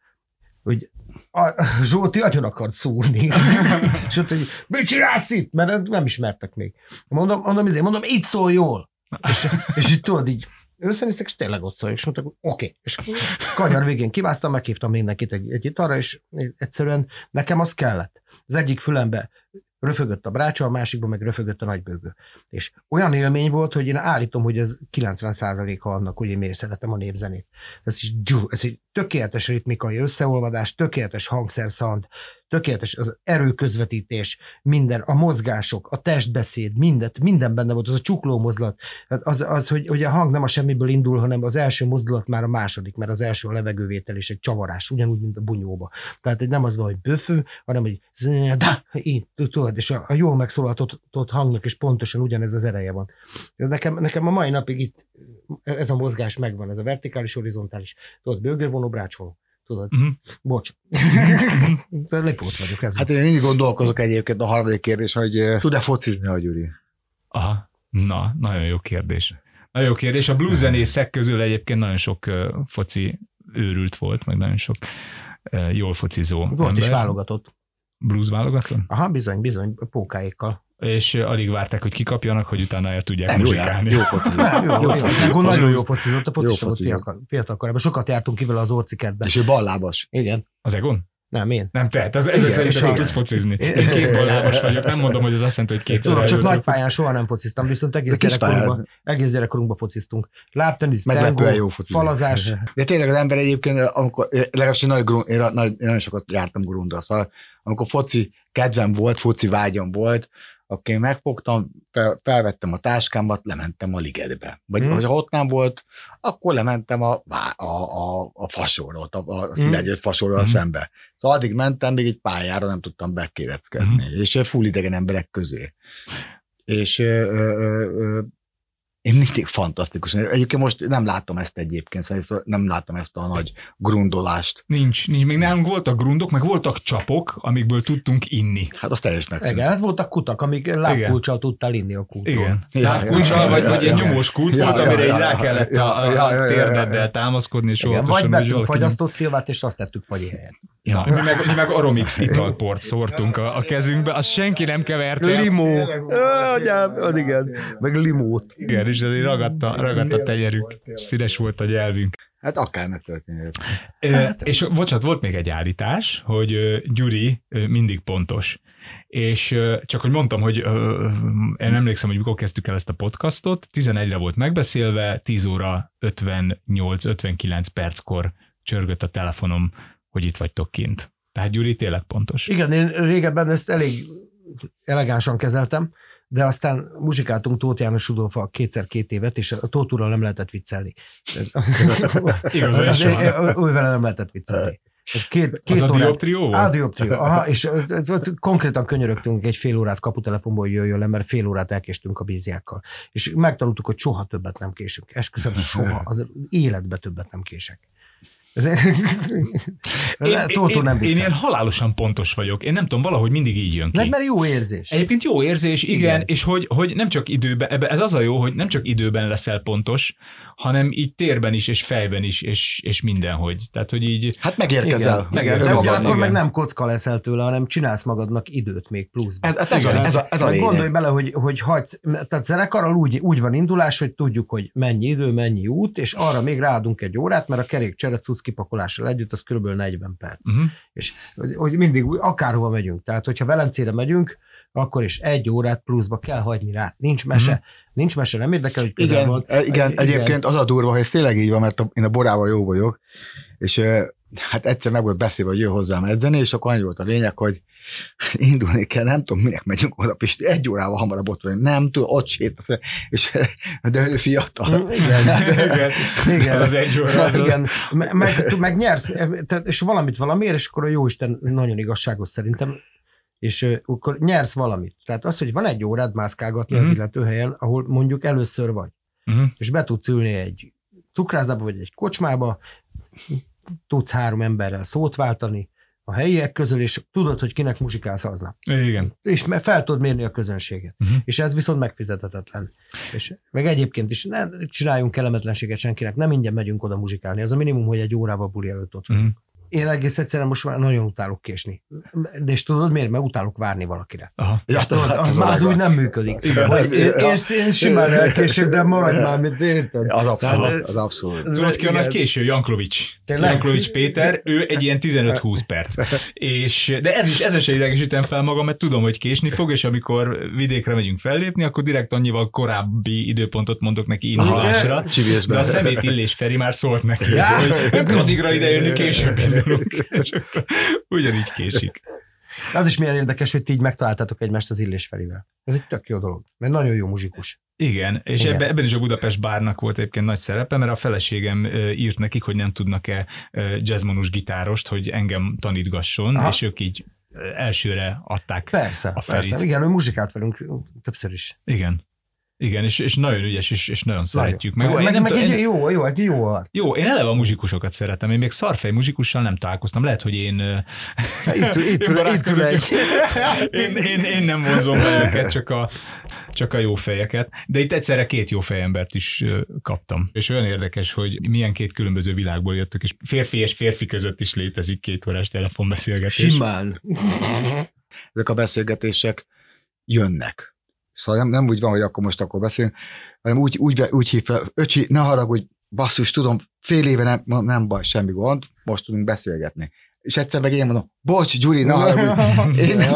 hogy a Zsóti agyon akart szúrni. és ott, hogy mit csinálsz itt? Mert nem ismertek még. Mondom, mondom, izé, mondom, itt szól jól. És, és így tudod, így összenéztek, és tényleg ott szól, és mondtak, oké. Okay. És kanyar végén kivágtam, meghívtam mindenkit egy, egy arra, és egyszerűen nekem az kellett. Az egyik fülembe röfögött a brácsa, a másikban meg röfögött a nagybőgő. És olyan élmény volt, hogy én állítom, hogy ez 90%-a annak, hogy én miért szeretem a népzenét. Ez is, dzsú, ez így tökéletes ritmikai összeolvadás, tökéletes hangszerszand, tökéletes az erőközvetítés, minden, a mozgások, a testbeszéd, mindent, minden benne volt, az a csukló mozdulat, Hát az, az hogy, hogy a hang nem a semmiből indul, hanem az első mozdulat már a második, mert az első a levegővétel és egy csavarás, ugyanúgy, mint a bunyóba. Tehát nem az van, hogy böfő, hanem hogy da, így, tudod, és a, a jól megszólaltatott hangnak is pontosan ugyanez az ereje van. Ez nekem, nekem a mai napig itt ez a mozgás megvan, ez a vertikális, horizontális, tudod, bőgővonó, brácsvonó. Tudod? Mhm. Bocs. Lipót vagyok ez. Hát én mindig gondolkozok egyébként a harmadik kérdés, hogy tud-e focizni a Gyuri? Aha, na, nagyon jó kérdés. Nagyon jó kérdés. A blues zenészek közül egyébként nagyon sok foci őrült volt, meg nagyon sok jól focizó Volt is ember. válogatott. Blues válogatott? Aha, bizony, bizony, pókáikkal. És alig várták, hogy kikapjanak, hogy utána el tudják Nem, muzsikálni. jó jó, jó, jó, jó, nagyon jó focizott, a focista volt fiatal, fiatal korában. Sokat jártunk ki vele az orcikertbe. És ő ballábas. Igen. Az Egon? Nem, én. Nem te, ez, ezek Igen, szerint te tudsz focizni. Én két ballábas vagyok, nem mondom, hogy az azt jelenti, hogy kétszer Tudod, csak eljutok. nagy pályán soha nem fociztam, viszont egész gyerekkorunkban, egész gyerekkorunkban fociztunk. Láptenisz, Meglepően tengó, jó foci. falazás. De tényleg az ember egyébként, amikor, legalábbis nagy, én, nagy, nagyon sokat jártam grundra, szóval amikor foci kedvem volt, foci vágyam volt, akkor én megfogtam, fel, felvettem a táskámat, lementem a ligetbe. Vagy Hmm. ha ott nem volt, akkor lementem a, a, a, a fasorot, a, a, Hmm. fasorral Hmm. szembe. Szóval addig mentem, még egy pályára nem tudtam bekéreckedni, hmm. és full idegen emberek közé. És ö, ö, ö, én mindig fantasztikus. Egyébként most nem látom ezt egyébként, szóval nem látom ezt a nagy grundolást. Nincs, nincs. Még nálunk voltak grundok, meg voltak csapok, amikből tudtunk inni. Hát az teljes megszűnt. Igen, hát voltak kutak, amik lábkulcsal tudtál inni a kúton. Igen. Ja, Ja, ja, kulcsal, ja, vagy, ja, vagy ja, egy ja. nyomós kult Ja, volt, ja, amire ja, így rá ja, kellett ja, a, ja, a ja, ja, térdeddel ja. támaszkodni, és vagy óvatosan, hogy vettünk fagyasztott szilvát, és azt tettük fagyi helyet. Na, mi meg, mi meg Aromix italport szórtunk a, a kezünkbe, azt senki nem keverte. Limó. Anyám, az igen. Meg limót. Igen, és azért ragadt a, ragadt a tenyerünk, és színes volt a nyelvünk. Hát akár megtörténhet. Ö, és bocsánat, volt még egy állítás, hogy Gyuri mindig pontos. És csak hogy mondtam, hogy ö, én emlékszem, hogy mikor kezdtük el ezt a podcastot, 11-re volt megbeszélve, 10 óra 58-59 perckor csörgött a telefonom, hogy itt vagytok kint. Tehát Gyuri tényleg pontos. Igen, én régebben ezt elég elegánsan kezeltem, de aztán muzsikáltunk Tóth János Rudolfa kétszer két évet, és a Tóth úrral nem lehetett viccelni. Van. Ő vele nem lehetett viccelni. Ez két, két Az a órát- dioptrió volt? Á, dioptrió. Aha, és ö, ö, konkrétan könyörögtünk egy fél órát kaputelefonból, jöjjön le, mert fél órát elkéstünk a bíziákkal. És megtanultuk, hogy soha többet nem késünk. Esküszöm, soha. Az életbe többet nem kések. Ez, Tótó nem én, én ilyen halálosan pontos vagyok. Én nem tudom, valahogy mindig így jön ki. Meg mert jó érzés. Egyébként jó érzés, igen, Igen. igen. és hogy, hogy nem csak időben, ebbe, ez az a jó, hogy nem csak időben leszel pontos, hanem így térben is, és fejben is, és, és mindenhogy. Tehát, hogy így, Hát megérkezel. Igen, meg- igen, de önmagadnak, ugyanakkor meg igen. nem kocka leszel tőle, hanem csinálsz magadnak időt még pluszban. Ez, ez, a, ez, a, ez a Meg lényeg. gondolj bele, hogy, hogy hagysz, tehát zenekarral úgy, úgy van indulás, hogy tudjuk, hogy mennyi idő, mennyi út, és arra még ráadunk egy órát, mert a kerék cserecuc kipakolással együtt az kb. 40 perc. uh-huh. És hogy, mindig akárhova megyünk. Tehát, hogyha Velencére megyünk, akkor is egy órát pluszba kell hagyni rá. Nincs mese. Mhm. Nincs mese, nem érdekel, hogy közel Igen, van. e- igen, egyébként az a durva, hogy ez tényleg így van, mert a, én a borával jó vagyok, és hát egyszer meg volt beszélve, hogy jön hozzám edzeni, és akkor annyi volt a lényeg, hogy indulni kell, nem tudom, minek megyünk oda, Pisti, egy órával hamarabb ott vagyunk, nem tudom, ott sétál, és de ő fiatal. Mm, Igen. igen. Igen. Az egy óra. Az Igen, meg, meg, meg nyersz, tehát, és valamit valamiért, és akkor a Jóisten nagyon igazságos szerintem, és akkor nyersz valamit. Tehát az, hogy van egy órád mászkálgatni Mhm. az illető helyen, ahol mondjuk először vagy, Uh-huh. és be tudsz ülni egy cukrászdába, vagy egy kocsmába, tudsz három emberrel szót váltani a helyiek közül, és tudod, hogy kinek muzsikálsz aznap. Igen. És fel tudod mérni a közönséget. Uh-huh. És ez viszont megfizethetetlen. És meg egyébként is ne csináljunk kellemetlenséget senkinek, nem ingyen megyünk oda muzsikálni. Ez a minimum, hogy egy órával buli előtt ott vagyunk. Uh-huh. Én egész egyszerűen most már nagyon utálok késni. De és tudod miért? Mert utálok várni valakire. Aha. És tudod, hát az, az már az úgy nem működik. Vagy én, én, én simán elkések, de maradj már, mint érted. Az abszolút. Tehát, Az abszolút. Tudod ki a igen. nagy késő? Janklovics. Tényleg? Janklovics Péter, ő egy ilyen 15-20 perc. És, de ez is, ezen se idegesítem fel magam, mert tudom, hogy késni fog, és amikor vidékre megyünk fellépni, akkor direkt annyival korábbi időpontot mondok neki indulásra. De a szemét Illés Feri már szólt neki, hogy addigra ide jönni, később És akkor Ugyanígy késik. Az is milyen érdekes, hogy ti így megtaláltátok egymást az Illés Ferivel. Ez egy tök jó dolog, mert nagyon jó muzsikus. Igen, és Igen. ebben, ebben is a Budapest bárnak volt egyébként nagy szerepe, mert a feleségem írt nekik, hogy nem tudnak-e jazzmanus gitárost, hogy engem tanítgasson, Aha. És ők így elsőre adták. Persze, A Ferit. persze. Igen, ő muzsikált velünk többször is. Igen. Igen, és, és nagyon ügyes, és, és nagyon szeretjük. Meg, Meg, meg, meg egy én, jó, jó, egy jó arc. jó, én eleve a muzsikusokat szeretem, én még szarfej muzsikussal nem találkoztam, lehet, hogy én... Itt, itt, én itt ül egy. én, én, én nem vonzom őket, csak a, csak a jó fejeket. De itt egyszerre két jó fejembert is kaptam. És olyan érdekes, hogy milyen két különböző világból jöttök, és férfi és férfi között is létezik két órás telefonbeszélgetés. Simán. ezek a beszélgetések jönnek. Szóval nem, nem úgy van, hogy akkor most akkor beszélünk, hanem úgy, úgy, úgy hív fel, öcsi, ne haragudj, basszus, tudom, fél éve nem, nem baj, semmi gond, most tudunk beszélgetni. És egyszer meg én mondom, bocs, Gyuri, ne haragudj, én nem,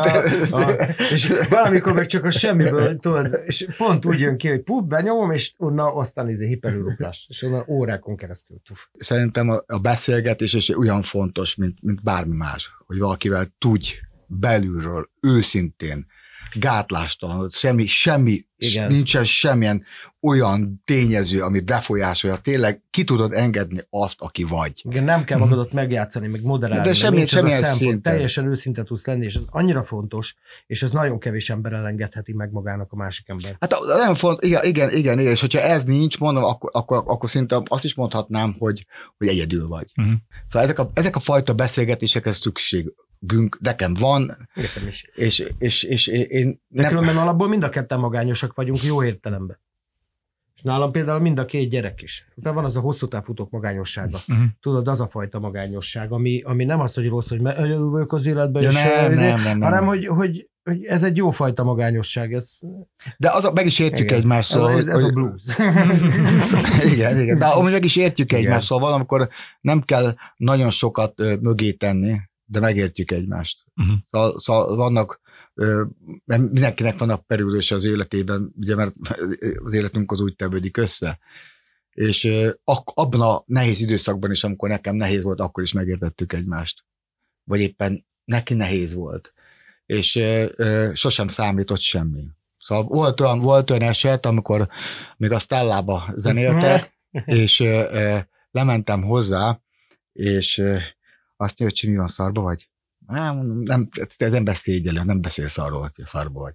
Ja, és valamikor meg csak a semmiből, tudod, és pont úgy jön ki, hogy puff, benyomom, és onnan aztán izé hiperüruplás, és onnan órákon keresztül. Tuf. szerintem a, a beszélgetés is olyan fontos, mint, mint bármi más, hogy valakivel tudj belülről, őszintén, gátlástalan, semmi, semmi, Igen. nincsen semmilyen olyan tényező, ami befolyásolja, tényleg ki tudod engedni azt, aki vagy. Igen, nem kell magadat megjátszani, meg moderálni. De semmi- nincs ez szempont. szinten. Teljesen őszinte tudsz lenni, és ez annyira fontos, és ez nagyon kevés ember elengedheti meg magának a másik ember. Hát nagyon fontos, igen, igen, igen, igen, és hogyha ez nincs, mondom, akkor, akkor, akkor szinte azt is mondhatnám, hogy, hogy egyedül vagy. Mhm. Szóval ezek a, ezek a fajta beszélgetésekre szükségünk, nekem van, Nekem is. és, és, és én De nem, különben alapból mind a ketten magányosak vagyunk, jó értelemben. És nálam például mind a két gyerek is. Utána van az a hosszú távfutók magányossága. Mhm. Tudod, az a fajta magányosság, ami, ami nem az, hogy rossz, hogy egyedül vagyok az életben, Ja, és, nem, eh, nem, nem, nem. hanem hogy, hogy, hogy ez egy jó fajta magányosság. Ez, de az a, meg is értjük igen. egymást, szóval, ez, hogy- ez a blues. igen, igen, de amúgy meg is értjük Igen. egymást, szóval van, amikor nem kell nagyon sokat mögé tenni, de megértjük egymást. Mhm. Szóval, szóval vannak, mert mindenkinek vannak perülőse az életében, ugye, mert az életünk az úgy tevődik össze. És abban a nehéz időszakban is, amikor nekem nehéz volt, akkor is megértettük egymást. Vagy éppen neki nehéz volt. És sosem számított semmi. Szóval volt olyan, volt olyan eset, amikor még a Stellába zenéltek, és lementem hozzá, és azt mondja, hogy mi van, szarba vagy? Nem, nem, az ember szégyelő, nem beszél szarról, hogy szarba vagy.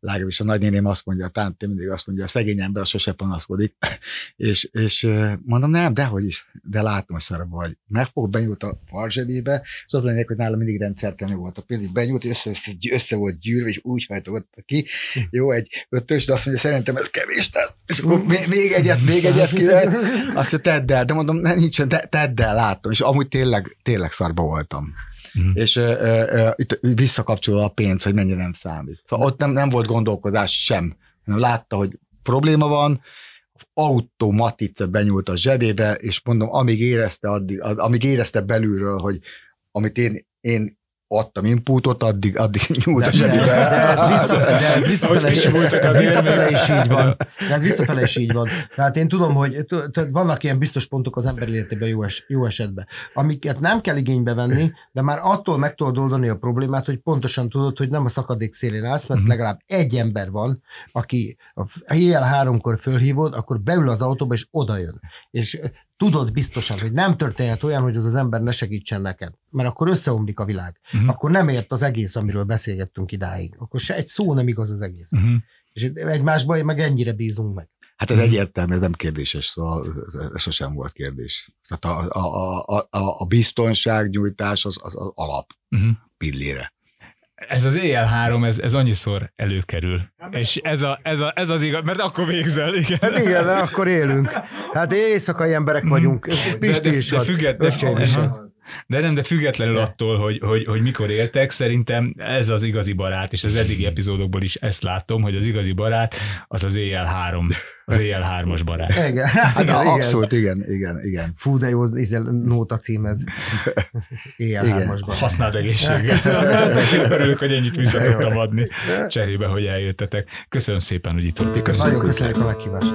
Legalábbis a nagynéném azt mondja, a tántém mindig azt mondja, a szegény ember az sose panaszkodik, és, és mondom, nem, dehogy is, de látom, hogy szarba vagy. Megfog, benyúlt a farzsebébe, és az lényeg, hogy nálam mindig rendszertenő volt a pénz, így benyúlt, és össze, össze, össze volt gyűrve, és úgy hajtogatta ki. Jó, egy ötös, de azt mondja, szerintem ez kevés lesz. És akkor még, egyet, még egyet kire. Azt mondja, tedd el, de mondom, ne, nincsen, te, tedd el, látom. És amúgy tényleg, tényleg szarba voltam. Mhm. És ö, ö, itt visszakapcsolva a pénz, hogy mennyire nem számít. Szóval ott nem, nem volt gondolkodás sem. Hanem látta, hogy probléma van, automatice benyúlt a zsebébe, és mondom, amíg érezte, addig, ad- amíg érezte belülről, hogy amit én, én adtam inputot, addig, addig nyúlt a De, de, zsebébe. de, ez vissza, de ez visszafele, is, ez visszafele is így van. De ez visszafele is így van. Tehát én tudom, hogy vannak ilyen biztos pontok az ember életében jó, es, jó esetben, amiket nem kell igénybe venni, de már attól meg tudod oldani a problémát, hogy pontosan tudod, hogy nem a szakadék szélén állsz, mert Mhm. legalább egy ember van, aki a éjjel háromkor fölhívod, akkor beül az autóba és oda jön. És tudod biztosan, hogy nem történhet olyan, hogy az az ember ne segítsen neked, mert akkor összeomlik a világ. Mhm. Akkor nem ért az egész, amiről beszélgettünk idáig. Akkor se egy szó nem igaz az egész. Mhm. És egymásban meg ennyire bízunk meg. Hát ez egyértelmű, ez nem kérdéses, szóval ez, sosem volt kérdés. Tehát a, a, a, a, a biztonságnyújtás az, az, az alap Mhm. pillére. Ez az éjjel-három, ez, ez annyiszor előkerül. És ez, a, ez, a, ez az igaz, mert akkor végzel, igen. Hát igen, de akkor élünk. Hát éjszakai emberek vagyunk. De, Pisti de, is de, az. függet, de, Öcsém is az. De nem, de függetlenül attól, hogy, hogy, hogy mikor éltek, szerintem ez az igazi barát, és az eddigi epizódokból is ezt látom, hogy az igazi barát az az éjjel három, az éjjel hármas barát. Igen, hát igen, Hát, igen. abszolút, igen, igen, igen. Fú, de jó, ez nóta cím ez. Éjjel Igen. hármasban. Használd egészséggel. Örülök, hogy ennyit vissza tudtam adni cserébe, hogy eljöttetek. Köszönöm szépen, hogy itt voltatok. Nagyon köszönjük a meghívást.